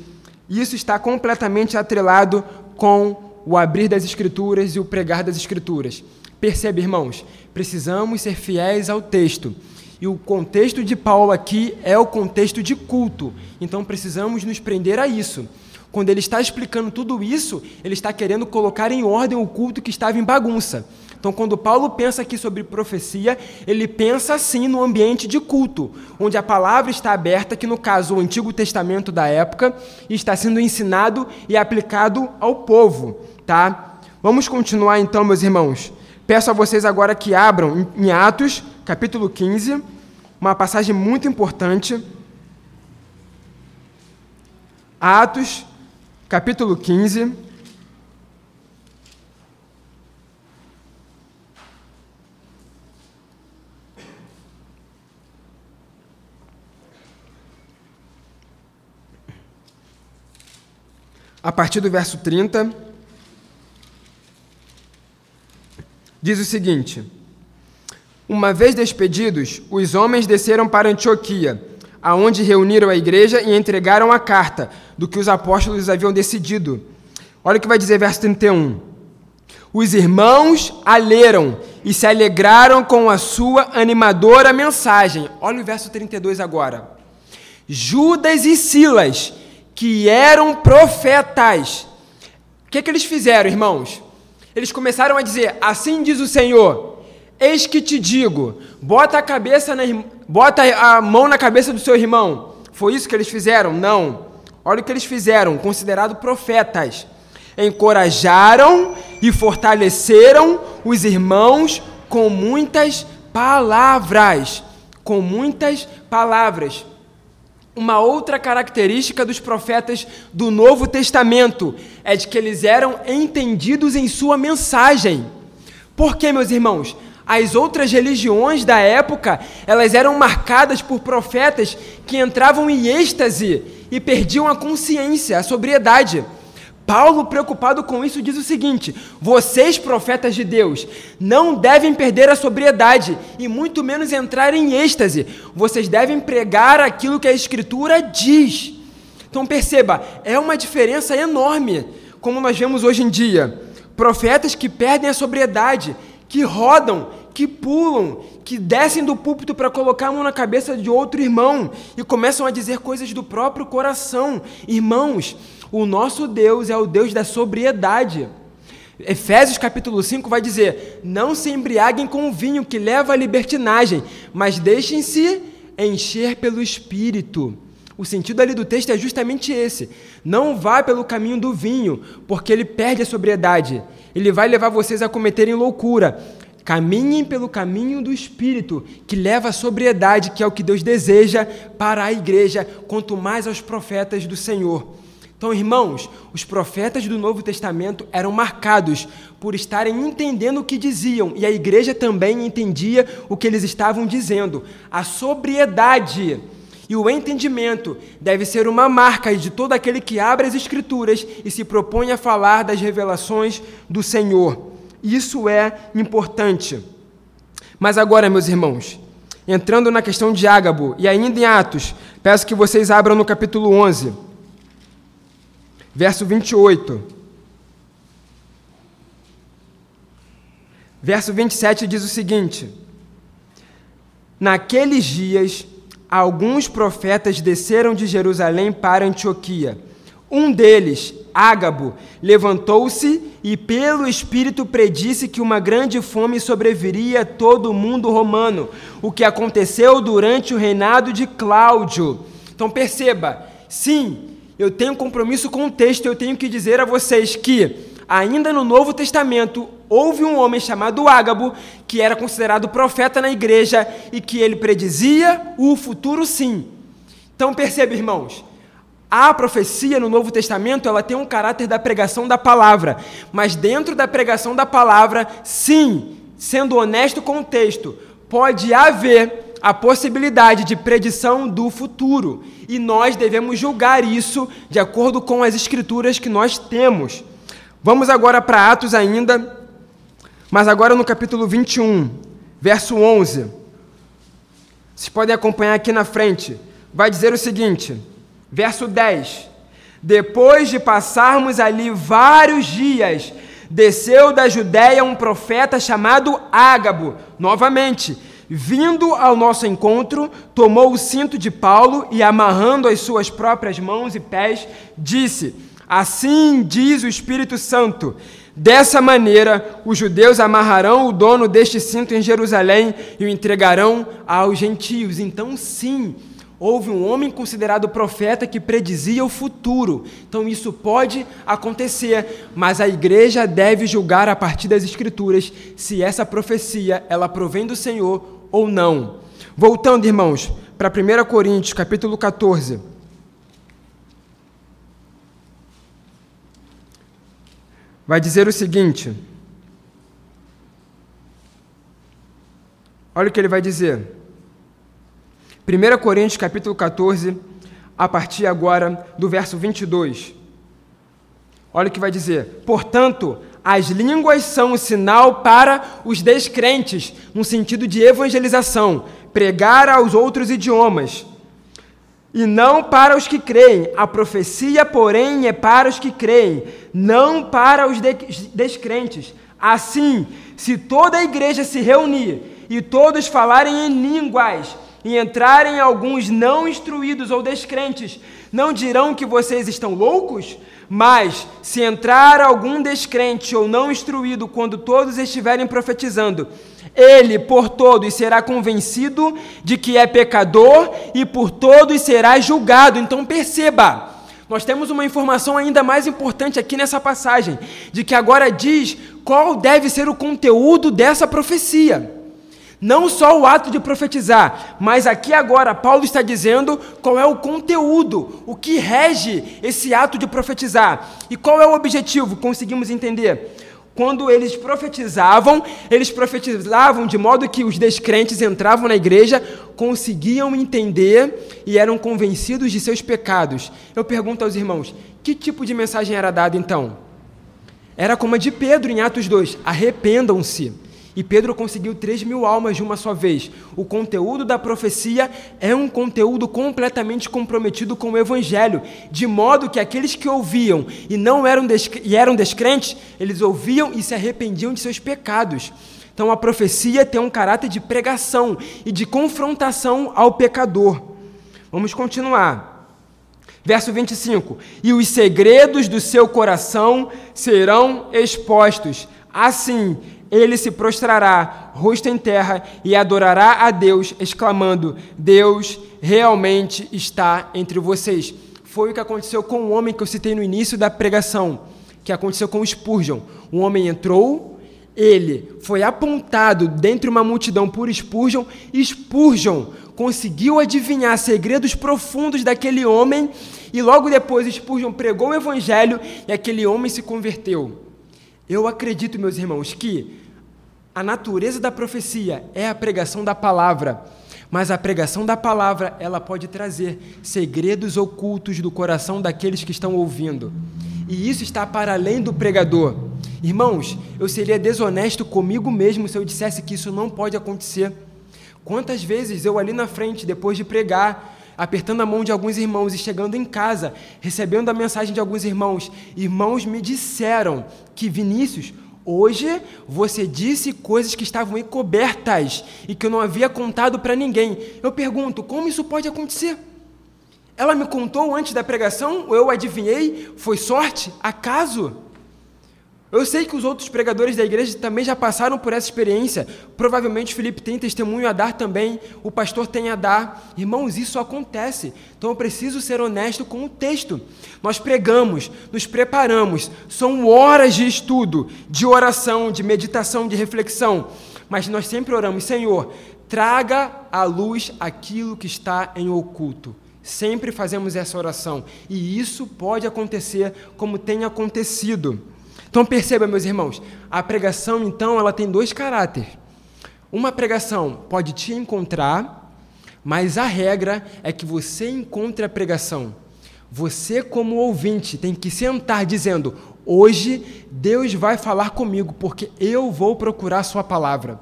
isso está completamente atrelado com o abrir das Escrituras e o pregar das Escrituras. Percebe, irmãos? Precisamos ser fiéis ao texto. E o contexto de Paulo aqui é o contexto de culto. Então precisamos nos prender a isso. Quando ele está explicando tudo isso, ele está querendo colocar em ordem o culto que estava em bagunça. Então, quando Paulo pensa aqui sobre profecia, ele pensa assim no ambiente de culto, onde a palavra está aberta, que no caso o Antigo Testamento da época, está sendo ensinado e aplicado ao povo, tá? Vamos continuar então, meus irmãos. Peço a vocês agora que abram em Atos, capítulo 15, uma passagem muito importante. Atos, capítulo 15. A partir do verso 30, diz o seguinte: Uma vez despedidos, os homens desceram para Antioquia. aonde reuniram a igreja e entregaram a carta do que os apóstolos haviam decidido. Olha o que vai dizer verso 31. Os irmãos a leram e se alegraram com a sua animadora mensagem. Olha o verso 32 agora. Judas e Silas, que eram profetas. O que, que eles fizeram, irmãos? Eles começaram a dizer: Assim diz o Senhor, eis que te digo, bota a cabeça na, bota a mão na cabeça do seu irmão. Foi isso que eles fizeram? Não. Olha o que eles fizeram, considerado profetas. Encorajaram e fortaleceram os irmãos com muitas palavras. Com muitas palavras. Uma outra característica dos profetas do Novo Testamento é de que eles eram entendidos em sua mensagem. Por quê, meus irmãos? As outras religiões da época, elas eram marcadas por profetas que entravam em êxtase e perdiam a consciência, a sobriedade. Paulo, preocupado com isso, diz o seguinte: vocês, profetas de Deus, não devem perder a sobriedade e muito menos entrar em êxtase. Vocês devem pregar aquilo que a Escritura diz. Então perceba, é uma diferença enorme, como nós vemos hoje em dia. Profetas que perdem a sobriedade, que rodam, que pulam, que descem do púlpito para colocar a mão na cabeça de outro irmão e começam a dizer coisas do próprio coração. Irmãos, o nosso Deus é o Deus da sobriedade. Efésios capítulo 5 vai dizer: Não se embriaguem com vinho que leva à libertinagem, mas deixem-se encher pelo Espírito. O sentido ali do texto é justamente esse. Não vá pelo caminho do vinho, porque ele perde a sobriedade. Ele vai levar vocês a cometerem loucura. Caminhem pelo caminho do Espírito, que leva à sobriedade, que é o que Deus deseja para a igreja, quanto mais aos profetas do Senhor. Então, irmãos, os profetas do Novo Testamento eram marcados por estarem entendendo o que diziam, e a igreja também entendia o que eles estavam dizendo. A sobriedade e o entendimento deve ser uma marca de todo aquele que abre as Escrituras e se propõe a falar das revelações do Senhor. Isso é importante. Mas agora, meus irmãos, entrando na questão de Ágabo e ainda em Atos, peço que vocês abram no capítulo 11 verso 28. Verso 27 diz o seguinte: Naqueles dias, alguns profetas desceram de Jerusalém para Antioquia. Um deles, Ágabo, levantou-se e, pelo Espírito, predisse que uma grande fome sobreviria a todo o mundo romano, o que aconteceu durante o reinado de Cláudio. Então perceba, sim, eu tenho compromisso com o texto, eu tenho que dizer a vocês que, ainda no Novo Testamento, houve um homem chamado Ágabo, que era considerado profeta na igreja e que ele predizia o futuro sim. Então perceba, irmãos, a profecia no Novo Testamento, ela tem um caráter da pregação da palavra, mas dentro da pregação da palavra, sim, sendo honesto com o texto, pode haver a possibilidade de predição do futuro e nós devemos julgar isso de acordo com as escrituras que nós temos. Vamos agora para Atos ainda, mas agora no capítulo 21, verso 11. Vocês podem acompanhar aqui na frente. Vai dizer o seguinte, verso 10: Depois de passarmos ali vários dias, desceu da Judéia um profeta chamado Ágabo, novamente Vindo ao nosso encontro, tomou o cinto de Paulo e, amarrando as suas próprias mãos e pés, disse: Assim diz o Espírito Santo. Dessa maneira, os judeus amarrarão o dono deste cinto em Jerusalém e o entregarão aos gentios. Então, sim, houve um homem considerado profeta que predizia o futuro. Então isso pode acontecer, mas a igreja deve julgar a partir das escrituras se essa profecia ela provém do Senhor ou não. Voltando, irmãos, para 1 Coríntios, capítulo 14. Vai dizer o seguinte. Olha o que ele vai dizer. 1 Coríntios, capítulo 14, a partir agora do verso 22. Olha o que vai dizer. Portanto, as línguas são o sinal para os descrentes, no sentido de evangelização, pregar aos outros idiomas. e não para os que creem. A profecia, porém, é para os que creem, não para os descrentes. Assim, se toda a igreja se reunir e todos falarem em línguas, e entrarem alguns não instruídos ou descrentes, não dirão que vocês estão loucos? Mas, se entrar algum descrente ou não instruído quando todos estiverem profetizando, ele por todos será convencido de que é pecador e por todos será julgado. Então perceba, nós temos uma informação ainda mais importante aqui nessa passagem, de que agora diz qual deve ser o conteúdo dessa profecia. Não só o ato de profetizar, mas aqui agora Paulo está dizendo qual é o conteúdo, o que rege esse ato de profetizar. E qual é o objetivo? Conseguimos entender? Quando eles profetizavam, eles profetizavam de modo que os descrentes entravam na igreja, conseguiam entender e eram convencidos de seus pecados. Eu pergunto aos irmãos: que tipo de mensagem era dada então? Era como a de Pedro em Atos 2: arrependam-se. E Pedro conseguiu 3 mil almas de uma só vez. O conteúdo da profecia é um conteúdo completamente comprometido com o Evangelho, de modo que aqueles que ouviam e não eram, e eram descrentes, eles ouviam e se arrependiam de seus pecados. Então a profecia tem um caráter de pregação e de confrontação ao pecador. Vamos continuar. Verso 25: E os segredos do seu coração serão expostos. Assim, ele se prostrará, rosto em terra, e adorará a Deus, exclamando: Deus realmente está entre vocês. Foi o que aconteceu com o homem que eu citei no início da pregação, que aconteceu com Spurgeon. Um homem entrou, ele foi apontado dentre uma multidão por Spurgeon, e Spurgeon conseguiu adivinhar segredos profundos daquele homem, e logo depois Spurgeon pregou o evangelho e aquele homem se converteu. Eu acredito, meus irmãos, que a natureza da profecia é a pregação da palavra, mas a pregação da palavra, ela pode trazer segredos ocultos do coração daqueles que estão ouvindo. E isso está para além do pregador. Irmãos, eu seria desonesto comigo mesmo se eu dissesse que isso não pode acontecer. Quantas vezes eu ali na frente, depois de pregar, apertando a mão de alguns irmãos e chegando em casa, recebendo a mensagem de alguns irmãos, irmãos me disseram que Vinícius, Hoje você disse coisas que estavam encobertas e que eu não havia contado para ninguém. Eu pergunto, como isso pode acontecer? Ela me contou antes da pregação, ou eu adivinhei? Foi sorte? Acaso? Eu sei que os outros pregadores da igreja também já passaram por essa experiência. Provavelmente Felipe tem testemunho a dar também, o pastor tem a dar. Irmãos, isso acontece. Então eu preciso ser honesto com o texto. Nós pregamos, nos preparamos, são horas de estudo, de oração, de meditação, de reflexão. Mas nós sempre oramos, Senhor, traga à luz aquilo que está em oculto. Sempre fazemos essa oração. E isso pode acontecer como tem acontecido. Então perceba, meus irmãos, a pregação então ela tem dois caráteres. Uma pregação pode te encontrar, mas a regra é que você encontre a pregação. Você, como ouvinte, tem que sentar dizendo: Hoje Deus vai falar comigo, porque eu vou procurar Sua palavra.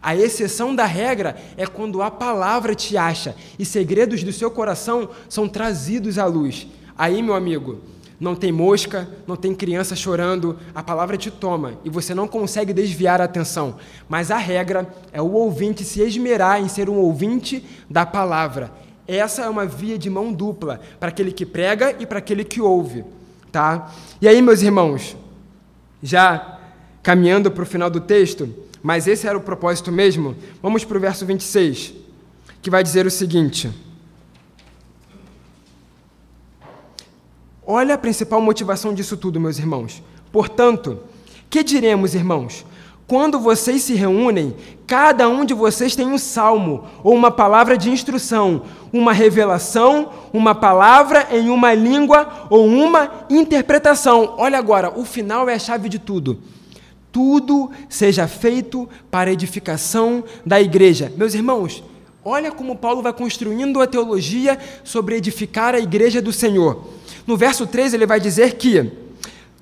A exceção da regra é quando a palavra te acha e segredos do seu coração são trazidos à luz. Aí, meu amigo, não tem mosca, não tem criança chorando, a palavra te toma e você não consegue desviar a atenção. Mas a regra é o ouvinte se esmerar em ser um ouvinte da palavra. Essa é uma via de mão dupla para aquele que prega e para aquele que ouve, tá? E aí, meus irmãos, já caminhando para o final do texto, mas esse era o propósito mesmo, vamos para o verso 26, que vai dizer o seguinte: Olha a principal motivação disso tudo, meus irmãos. Portanto, que diremos, irmãos? Quando vocês se reúnem, cada um de vocês tem um salmo, ou uma palavra de instrução, uma revelação, uma palavra em uma língua ou uma interpretação. Olha agora, o final é a chave de tudo. Tudo seja feito para a edificação da igreja. Meus irmãos, olha como Paulo vai construindo a teologia sobre edificar a igreja do Senhor. No verso 3 ele vai dizer que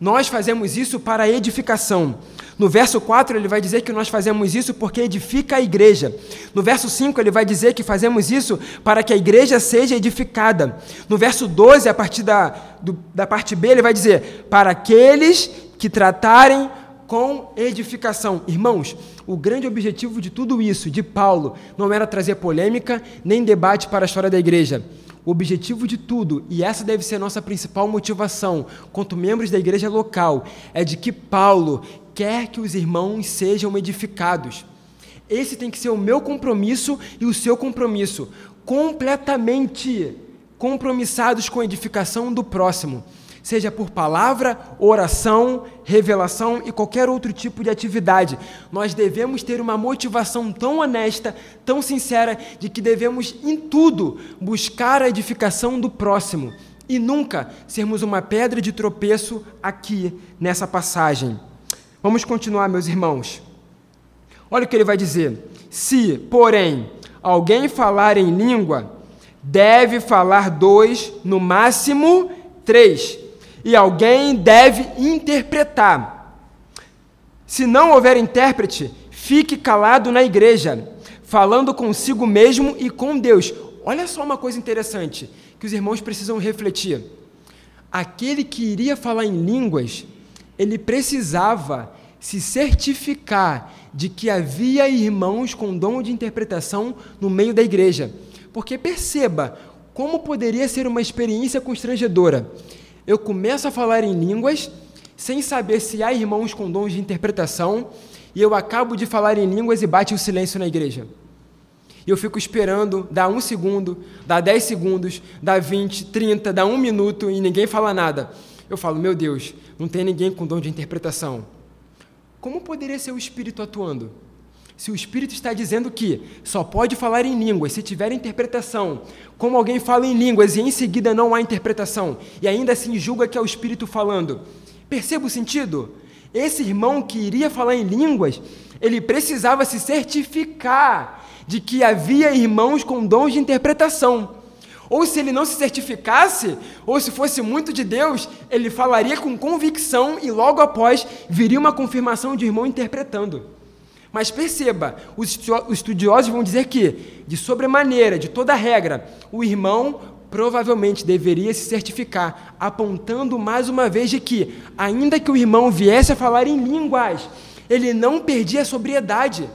Nós fazemos isso para edificação. No verso 4, ele vai dizer que nós fazemos isso porque edifica a igreja. No verso 5, ele vai dizer que fazemos isso para que a igreja seja edificada. No verso 12, a partir da, do, da parte B, ele vai dizer: para aqueles que tratarem com edificação. Irmãos, o grande objetivo de tudo isso, de Paulo, não era trazer polêmica nem debate para a história da igreja o objetivo de tudo, e essa deve ser nossa principal motivação, quanto membros da igreja local, é de que Paulo quer que os irmãos sejam edificados. Esse tem que ser o meu compromisso e o seu compromisso, completamente compromissados com a edificação do próximo seja por palavra, oração, revelação e qualquer outro tipo de atividade. Nós devemos ter uma motivação tão honesta, tão sincera, de que devemos, em tudo, buscar a edificação do próximo e nunca sermos uma pedra de tropeço aqui nessa passagem. Vamos continuar, meus irmãos. Olha o que ele vai dizer. Se, porém, alguém falar em língua, deve falar dois, no máximo três e alguém deve interpretar. Se não houver intérprete, fique calado na igreja, falando consigo mesmo e com Deus. Olha só uma coisa interessante que os irmãos precisam refletir. Aquele que iria falar em línguas, ele precisava se certificar de que havia irmãos com dom de interpretação no meio da igreja. Porque perceba como poderia ser uma experiência constrangedora eu começo a falar em línguas sem saber se há irmãos com dons de interpretação e eu acabo de falar em línguas e bate o silêncio na igreja. E eu fico esperando, dá um segundo, dá dez segundos, dá vinte, trinta, dá um minuto e ninguém fala nada. Eu falo, meu Deus, não tem ninguém com dom de interpretação. Como poderia ser o Espírito atuando? Se o Espírito está dizendo que só pode falar em línguas se tiver interpretação, como alguém fala em línguas e em seguida não há interpretação, e ainda assim julga que é o Espírito falando, perceba o sentido? Esse irmão que iria falar em línguas, ele precisava se certificar de que havia irmãos com dons de interpretação. Ou se ele não se certificasse, ou se fosse muito de Deus, ele falaria com convicção e logo após viria uma confirmação de irmão interpretando. Mas perceba, os estudiosos vão dizer que, de sobremaneira, de toda regra, o irmão provavelmente deveria se certificar, apontando mais uma vez de que, ainda que o irmão viesse a falar em línguas, ele não perdia a sobriedade.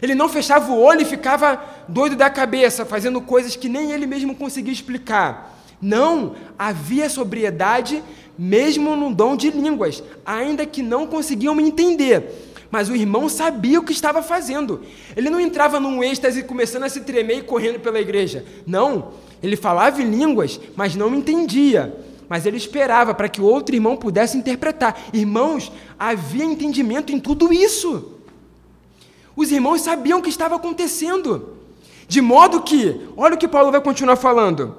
Ele não fechava o olho e ficava doido da cabeça, fazendo coisas que nem ele mesmo conseguia explicar. Não, havia sobriedade mesmo no dom de línguas, ainda que não conseguiam entender mas o irmão sabia o que estava fazendo. Ele não entrava num êxtase começando a se tremer e correndo pela igreja. Não, ele falava em línguas, mas não entendia. Mas ele esperava para que outro irmão pudesse interpretar. Irmãos, havia entendimento em tudo isso. Os irmãos sabiam o que estava acontecendo. De modo que, olha o que Paulo vai continuar falando.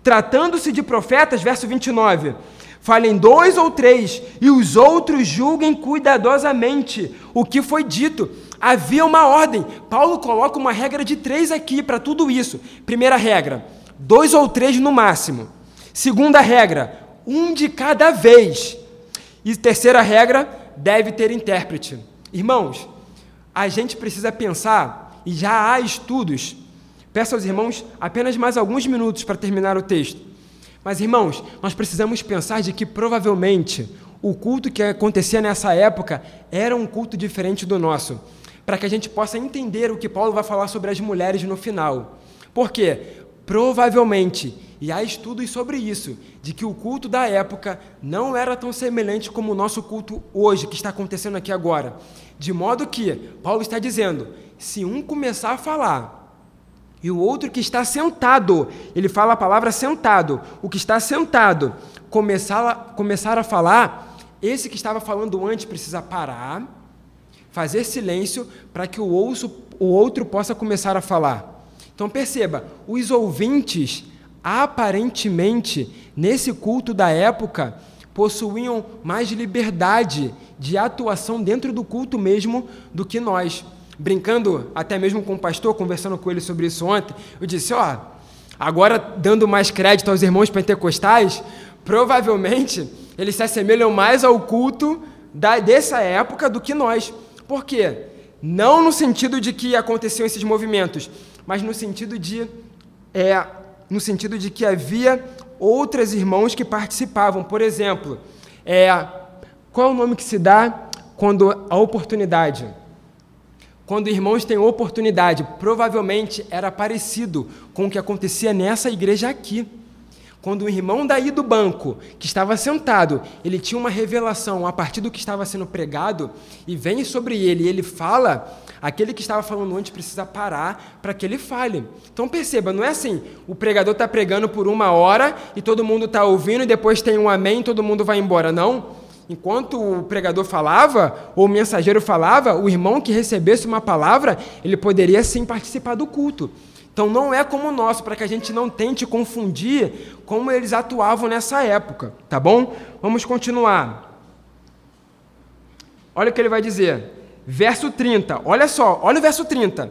Tratando-se de profetas, verso 29, Falem dois ou três, e os outros julguem cuidadosamente o que foi dito. Havia uma ordem. Paulo coloca uma regra de três aqui para tudo isso. Primeira regra: dois ou três no máximo. Segunda regra: um de cada vez. E terceira regra: deve ter intérprete. Irmãos, a gente precisa pensar, e já há estudos. Peço aos irmãos apenas mais alguns minutos para terminar o texto mas, irmãos, nós precisamos pensar de que provavelmente o culto que acontecia nessa época era um culto diferente do nosso, para que a gente possa entender o que Paulo vai falar sobre as mulheres no final. Por quê? Provavelmente, e há estudos sobre isso, de que o culto da época não era tão semelhante como o nosso culto hoje, que está acontecendo aqui agora. De modo que, Paulo está dizendo: se um começar a falar e o outro que está sentado, ele fala a palavra sentado, o que está sentado, começar a, começar a falar, esse que estava falando antes precisa parar, fazer silêncio para que o, ouço, o outro possa começar a falar. Então perceba, os ouvintes, aparentemente, nesse culto da época, possuíam mais liberdade de atuação dentro do culto mesmo do que nós brincando até mesmo com o pastor, conversando com ele sobre isso ontem, eu disse: ó, agora dando mais crédito aos irmãos pentecostais, provavelmente eles se assemelham mais ao culto da, dessa época do que nós. Por quê? Não no sentido de que aconteciam esses movimentos, mas no sentido de é, no sentido de que havia outros irmãos que participavam. Por exemplo, é, qual é o nome que se dá quando a oportunidade? Quando irmãos têm oportunidade, provavelmente era parecido com o que acontecia nessa igreja aqui. Quando o irmão daí do banco, que estava sentado, ele tinha uma revelação a partir do que estava sendo pregado, e vem sobre ele, e ele fala, aquele que estava falando antes precisa parar para que ele fale. Então perceba, não é assim, o pregador está pregando por uma hora e todo mundo está ouvindo, e depois tem um amém e todo mundo vai embora. Não. Enquanto o pregador falava, ou o mensageiro falava, o irmão que recebesse uma palavra, ele poderia sim participar do culto. Então não é como o nosso, para que a gente não tente confundir como eles atuavam nessa época, tá bom? Vamos continuar. Olha o que ele vai dizer. Verso 30. Olha só, olha o verso 30.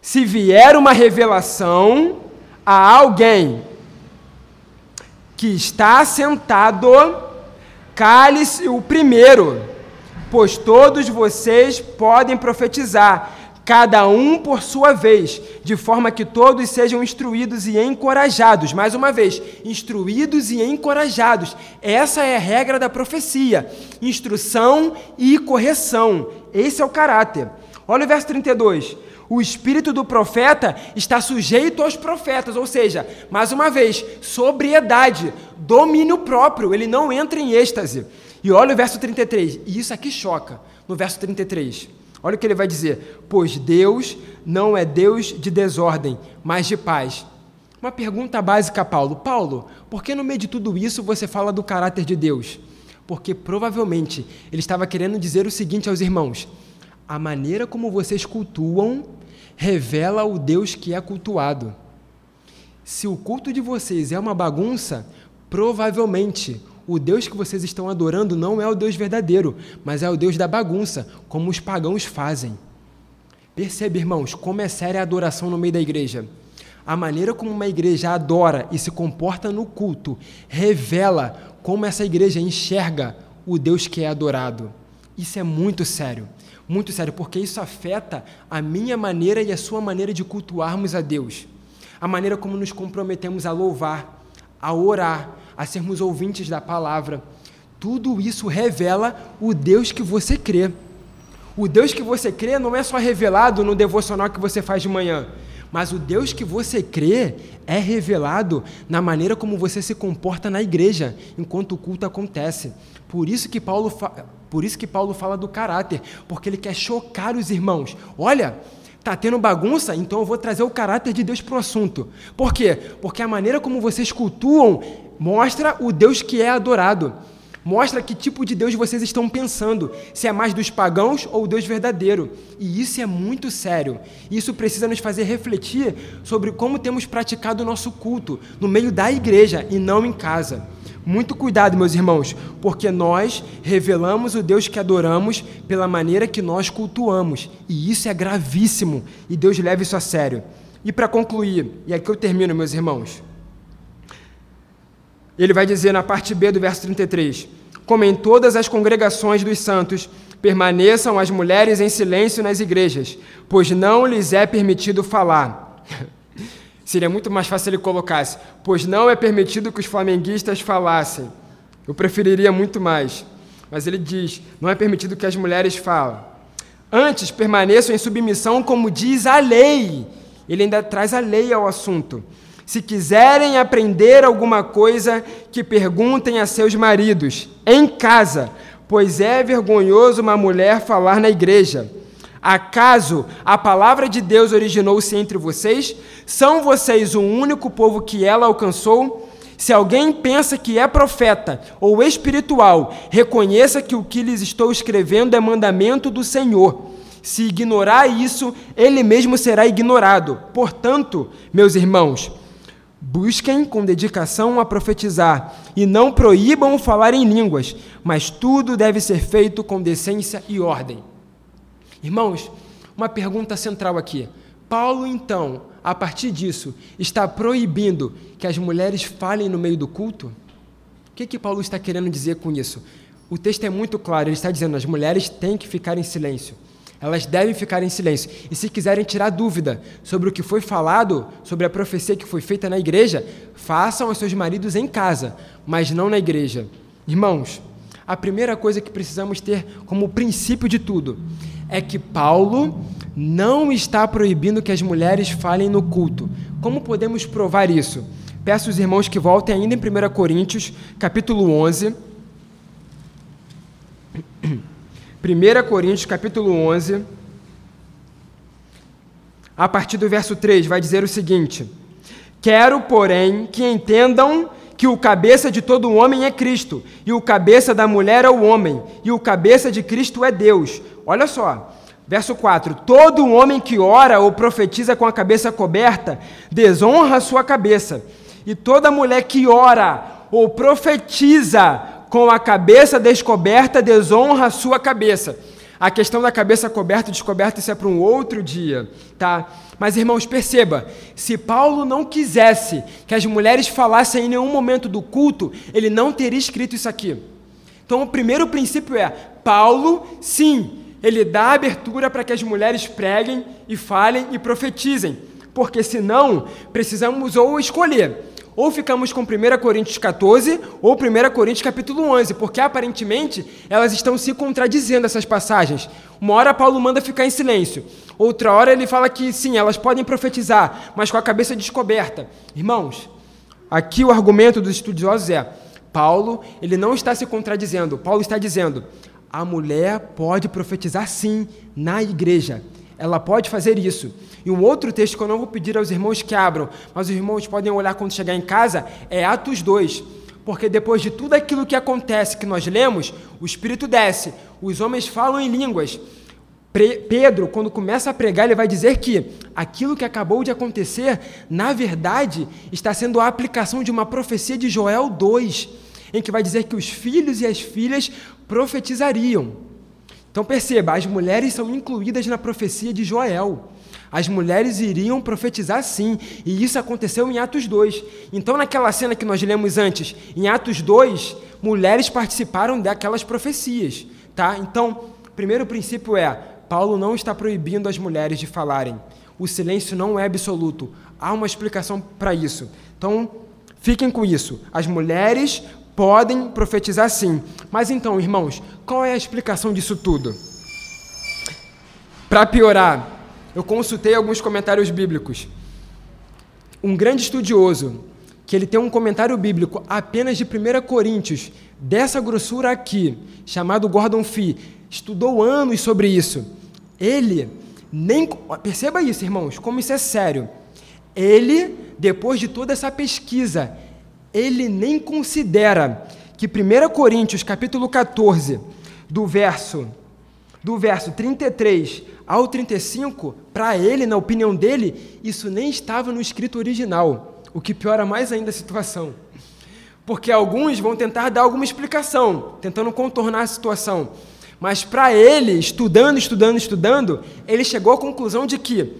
Se vier uma revelação a alguém que está sentado, cale-se o primeiro, pois todos vocês podem profetizar cada um por sua vez, de forma que todos sejam instruídos e encorajados. Mais uma vez, instruídos e encorajados. Essa é a regra da profecia: instrução e correção. Esse é o caráter. Olha o verso 32. O espírito do profeta está sujeito aos profetas, ou seja, mais uma vez, sobriedade, domínio próprio, ele não entra em êxtase. E olha o verso 33, e isso aqui choca, no verso 33. Olha o que ele vai dizer: Pois Deus não é Deus de desordem, mas de paz. Uma pergunta básica, Paulo. Paulo, por que no meio de tudo isso você fala do caráter de Deus? Porque provavelmente ele estava querendo dizer o seguinte aos irmãos: a maneira como vocês cultuam revela o Deus que é cultuado. Se o culto de vocês é uma bagunça, provavelmente o Deus que vocês estão adorando não é o Deus verdadeiro, mas é o Deus da bagunça, como os pagãos fazem. Percebe, irmãos, como é séria a adoração no meio da igreja. A maneira como uma igreja adora e se comporta no culto revela como essa igreja enxerga o Deus que é adorado. Isso é muito sério, muito sério, porque isso afeta a minha maneira e a sua maneira de cultuarmos a Deus. A maneira como nos comprometemos a louvar, a orar, a sermos ouvintes da palavra. Tudo isso revela o Deus que você crê. O Deus que você crê não é só revelado no devocional que você faz de manhã, mas o Deus que você crê é revelado na maneira como você se comporta na igreja enquanto o culto acontece. Por isso que Paulo, por isso que Paulo fala do caráter, porque ele quer chocar os irmãos. Olha, Está tendo bagunça? Então eu vou trazer o caráter de Deus para o assunto. Por quê? Porque a maneira como vocês cultuam mostra o Deus que é adorado. Mostra que tipo de Deus vocês estão pensando, se é mais dos pagãos ou o Deus verdadeiro. E isso é muito sério. Isso precisa nos fazer refletir sobre como temos praticado o nosso culto no meio da igreja e não em casa. Muito cuidado, meus irmãos, porque nós revelamos o Deus que adoramos pela maneira que nós cultuamos, e isso é gravíssimo, e Deus leva isso a sério. E para concluir, e aqui eu termino, meus irmãos. Ele vai dizer na parte B do verso 33: Como em todas as congregações dos santos, permaneçam as mulheres em silêncio nas igrejas, pois não lhes é permitido falar. [laughs] Seria muito mais fácil ele colocasse, pois não é permitido que os flamenguistas falassem. Eu preferiria muito mais. Mas ele diz, não é permitido que as mulheres falem. Antes, permaneçam em submissão, como diz a lei. Ele ainda traz a lei ao assunto. Se quiserem aprender alguma coisa, que perguntem a seus maridos, em casa, pois é vergonhoso uma mulher falar na igreja. Acaso a palavra de Deus originou-se entre vocês? São vocês o único povo que ela alcançou? Se alguém pensa que é profeta ou espiritual, reconheça que o que lhes estou escrevendo é mandamento do Senhor. Se ignorar isso, ele mesmo será ignorado. Portanto, meus irmãos, busquem com dedicação a profetizar e não proíbam falar em línguas, mas tudo deve ser feito com decência e ordem. Irmãos, uma pergunta central aqui. Paulo, então, a partir disso, está proibindo que as mulheres falem no meio do culto? O que, que Paulo está querendo dizer com isso? O texto é muito claro, ele está dizendo: as mulheres têm que ficar em silêncio. Elas devem ficar em silêncio. E se quiserem tirar dúvida sobre o que foi falado, sobre a profecia que foi feita na igreja, façam aos seus maridos em casa, mas não na igreja. Irmãos, a primeira coisa que precisamos ter como princípio de tudo é que Paulo não está proibindo que as mulheres falem no culto. Como podemos provar isso? Peço aos irmãos que voltem ainda em 1 Coríntios, capítulo 11. [clears throat] 1 Coríntios, capítulo 11, a partir do verso 3, vai dizer o seguinte: Quero, porém, que entendam que o cabeça de todo homem é Cristo, e o cabeça da mulher é o homem, e o cabeça de Cristo é Deus. Olha só, verso 4: Todo homem que ora ou profetiza com a cabeça coberta desonra a sua cabeça, e toda mulher que ora ou profetiza com a cabeça descoberta, desonra a sua cabeça. A questão da cabeça coberta descoberta, isso é para um outro dia, tá? Mas, irmãos, perceba, se Paulo não quisesse que as mulheres falassem em nenhum momento do culto, ele não teria escrito isso aqui. Então, o primeiro princípio é: Paulo, sim, ele dá abertura para que as mulheres preguem e falem e profetizem, porque senão precisamos ou escolher ou ficamos com 1 Coríntios 14 ou 1 Coríntios capítulo 11, porque aparentemente elas estão se contradizendo essas passagens. Uma hora Paulo manda ficar em silêncio, outra hora ele fala que sim, elas podem profetizar, mas com a cabeça descoberta. Irmãos, aqui o argumento dos estudiosos é: Paulo, ele não está se contradizendo. Paulo está dizendo: a mulher pode profetizar sim na igreja. Ela pode fazer isso. E um outro texto que eu não vou pedir aos irmãos que abram, mas os irmãos podem olhar quando chegar em casa, é Atos 2. Porque depois de tudo aquilo que acontece que nós lemos, o Espírito desce, os homens falam em línguas. Pedro, quando começa a pregar, ele vai dizer que aquilo que acabou de acontecer, na verdade, está sendo a aplicação de uma profecia de Joel 2, em que vai dizer que os filhos e as filhas profetizariam. Então perceba, as mulheres são incluídas na profecia de Joel. As mulheres iriam profetizar sim, e isso aconteceu em Atos 2. Então, naquela cena que nós lemos antes, em Atos 2, mulheres participaram daquelas profecias. Tá? Então, o primeiro princípio é: Paulo não está proibindo as mulheres de falarem. O silêncio não é absoluto. Há uma explicação para isso. Então, fiquem com isso. As mulheres podem profetizar sim. Mas então, irmãos, qual é a explicação disso tudo? Para piorar, eu consultei alguns comentários bíblicos. Um grande estudioso, que ele tem um comentário bíblico apenas de 1 Coríntios, dessa grossura aqui, chamado Gordon Fee, estudou anos sobre isso. Ele nem. Perceba isso, irmãos, como isso é sério. Ele, depois de toda essa pesquisa, ele nem considera que 1 Coríntios, capítulo 14, do verso do verso 33 ao 35, para ele, na opinião dele, isso nem estava no escrito original, o que piora mais ainda a situação. Porque alguns vão tentar dar alguma explicação, tentando contornar a situação. Mas para ele, estudando, estudando, estudando, ele chegou à conclusão de que,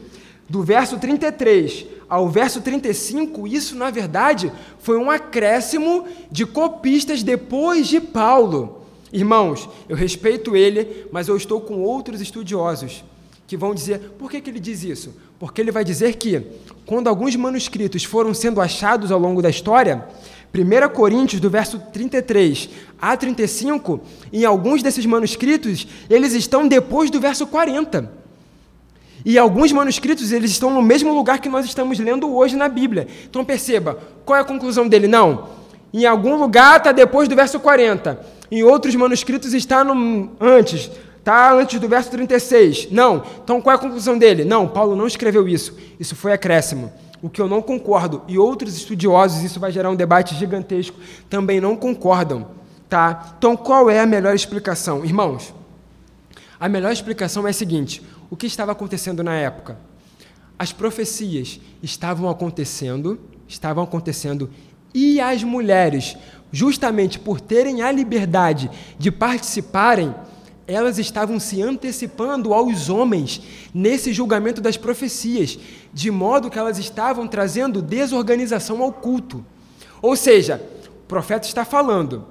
do verso 33 ao verso 35, isso na verdade foi um acréscimo de copistas depois de Paulo. Irmãos, eu respeito ele, mas eu estou com outros estudiosos que vão dizer, por que, que ele diz isso? Porque ele vai dizer que, quando alguns manuscritos foram sendo achados ao longo da história, 1 Coríntios, do verso 33 a 35, em alguns desses manuscritos, eles estão depois do verso 40. E alguns manuscritos, eles estão no mesmo lugar que nós estamos lendo hoje na Bíblia. Então perceba, qual é a conclusão dele? Não, em algum lugar está depois do verso 40. Em outros manuscritos está no, antes, está antes do verso 36. Não. Então qual é a conclusão dele? Não, Paulo não escreveu isso. Isso foi acréscimo. O que eu não concordo, e outros estudiosos, isso vai gerar um debate gigantesco, também não concordam. Tá? Então qual é a melhor explicação? Irmãos, a melhor explicação é a seguinte: o que estava acontecendo na época? As profecias estavam acontecendo, estavam acontecendo e as mulheres, justamente por terem a liberdade de participarem, elas estavam se antecipando aos homens nesse julgamento das profecias, de modo que elas estavam trazendo desorganização ao culto. Ou seja, profeta está falando,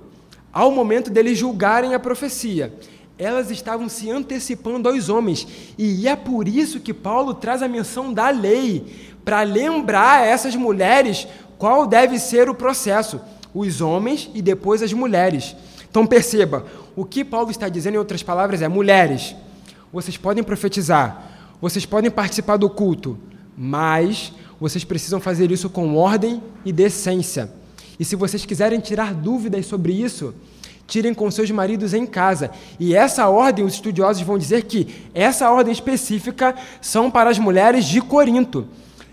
ao momento deles julgarem a profecia, elas estavam se antecipando aos homens. E é por isso que Paulo traz a menção da lei, para lembrar a essas mulheres qual deve ser o processo: os homens e depois as mulheres. Então perceba, o que Paulo está dizendo, em outras palavras, é: mulheres, vocês podem profetizar, vocês podem participar do culto, mas vocês precisam fazer isso com ordem e decência. E se vocês quiserem tirar dúvidas sobre isso, tirem com seus maridos em casa. E essa ordem, os estudiosos vão dizer que essa ordem específica são para as mulheres de Corinto.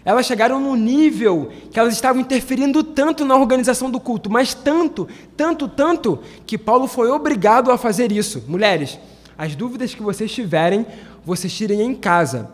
Elas chegaram no nível que elas estavam interferindo tanto na organização do culto, mas tanto, tanto, tanto, que Paulo foi obrigado a fazer isso. Mulheres, as dúvidas que vocês tiverem, vocês tirem em casa,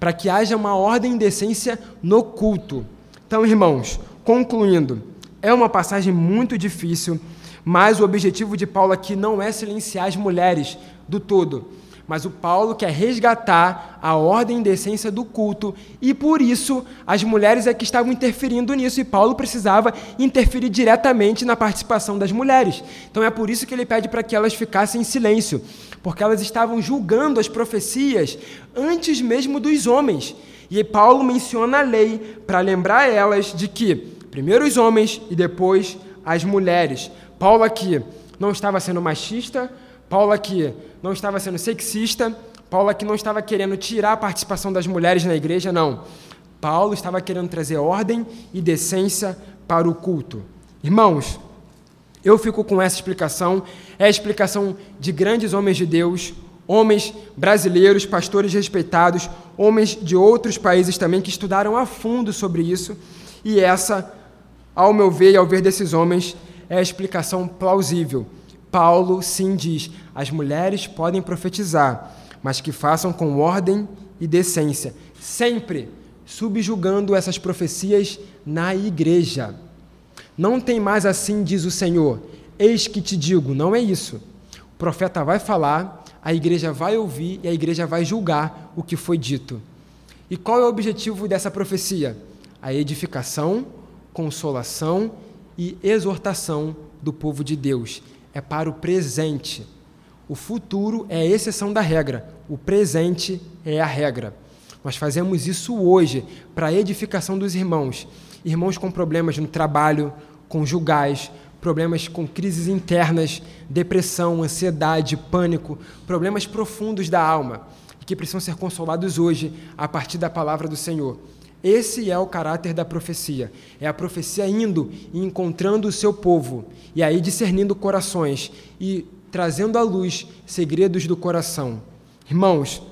para que haja uma ordem e decência no culto. Então, irmãos, concluindo, é uma passagem muito difícil, mas o objetivo de Paulo aqui não é silenciar as mulheres do todo mas o Paulo quer resgatar a ordem e decência do culto, e por isso as mulheres é que estavam interferindo nisso, e Paulo precisava interferir diretamente na participação das mulheres. Então é por isso que ele pede para que elas ficassem em silêncio, porque elas estavam julgando as profecias antes mesmo dos homens. E Paulo menciona a lei para lembrar elas de que primeiro os homens e depois as mulheres. Paulo aqui não estava sendo machista, Paulo aqui não estava sendo sexista, Paulo aqui não estava querendo tirar a participação das mulheres na igreja, não. Paulo estava querendo trazer ordem e decência para o culto. Irmãos, eu fico com essa explicação, é a explicação de grandes homens de Deus, homens brasileiros, pastores respeitados, homens de outros países também que estudaram a fundo sobre isso, e essa, ao meu ver e ao ver desses homens, é a explicação plausível. Paulo sim diz: as mulheres podem profetizar, mas que façam com ordem e decência, sempre subjugando essas profecias na igreja. Não tem mais assim, diz o Senhor. Eis que te digo, não é isso. O profeta vai falar, a igreja vai ouvir e a igreja vai julgar o que foi dito. E qual é o objetivo dessa profecia? A edificação, consolação e exortação do povo de Deus é para o presente. O futuro é a exceção da regra, o presente é a regra. Nós fazemos isso hoje para a edificação dos irmãos. Irmãos com problemas no trabalho, conjugais, problemas com crises internas, depressão, ansiedade, pânico, problemas profundos da alma, que precisam ser consolados hoje a partir da palavra do Senhor. Esse é o caráter da profecia. É a profecia indo e encontrando o seu povo, e aí discernindo corações e trazendo à luz segredos do coração. Irmãos,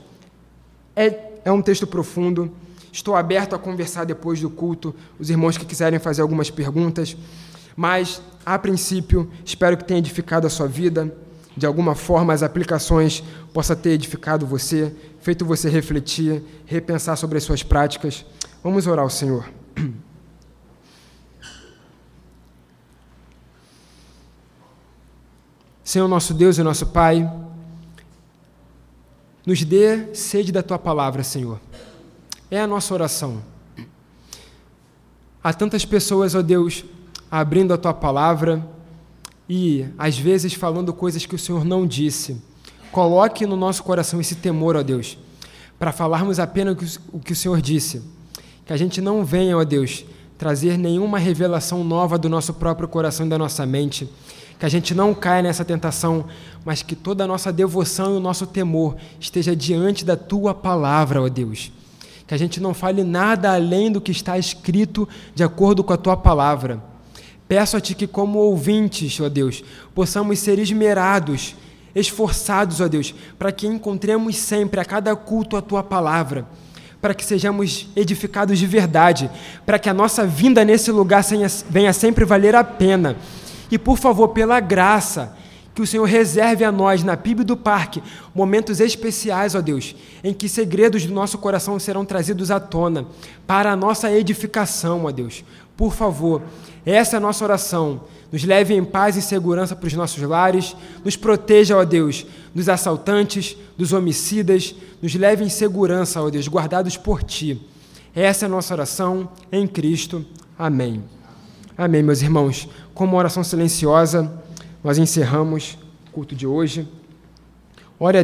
é, é um texto profundo. Estou aberto a conversar depois do culto, os irmãos que quiserem fazer algumas perguntas. Mas, a princípio, espero que tenha edificado a sua vida. De alguma forma, as aplicações possa ter edificado você, feito você refletir, repensar sobre as suas práticas. Vamos orar ao Senhor. Senhor nosso Deus e nosso Pai, nos dê sede da tua palavra, Senhor. É a nossa oração. Há tantas pessoas, ó Deus, abrindo a tua palavra e às vezes falando coisas que o Senhor não disse. Coloque no nosso coração esse temor, ó Deus, para falarmos apenas o que o Senhor disse que a gente não venha, ó Deus, trazer nenhuma revelação nova do nosso próprio coração e da nossa mente, que a gente não caia nessa tentação, mas que toda a nossa devoção e o nosso temor esteja diante da tua palavra, ó Deus. Que a gente não fale nada além do que está escrito de acordo com a tua palavra. Peço a ti que, como ouvintes, ó Deus, possamos ser esmerados, esforçados, ó Deus, para que encontremos sempre a cada culto a tua palavra para que sejamos edificados de verdade, para que a nossa vinda nesse lugar venha sempre valer a pena. E, por favor, pela graça, que o Senhor reserve a nós, na PIB do Parque, momentos especiais, ó Deus, em que segredos do nosso coração serão trazidos à tona, para a nossa edificação, ó Deus. Por favor, essa é a nossa oração nos leve em paz e segurança para os nossos lares, nos proteja, ó Deus, dos assaltantes, dos homicidas, nos leve em segurança, ó Deus, guardados por Ti. Essa é a nossa oração em Cristo. Amém. Amém, meus irmãos. Com uma oração silenciosa, nós encerramos o culto de hoje. Ore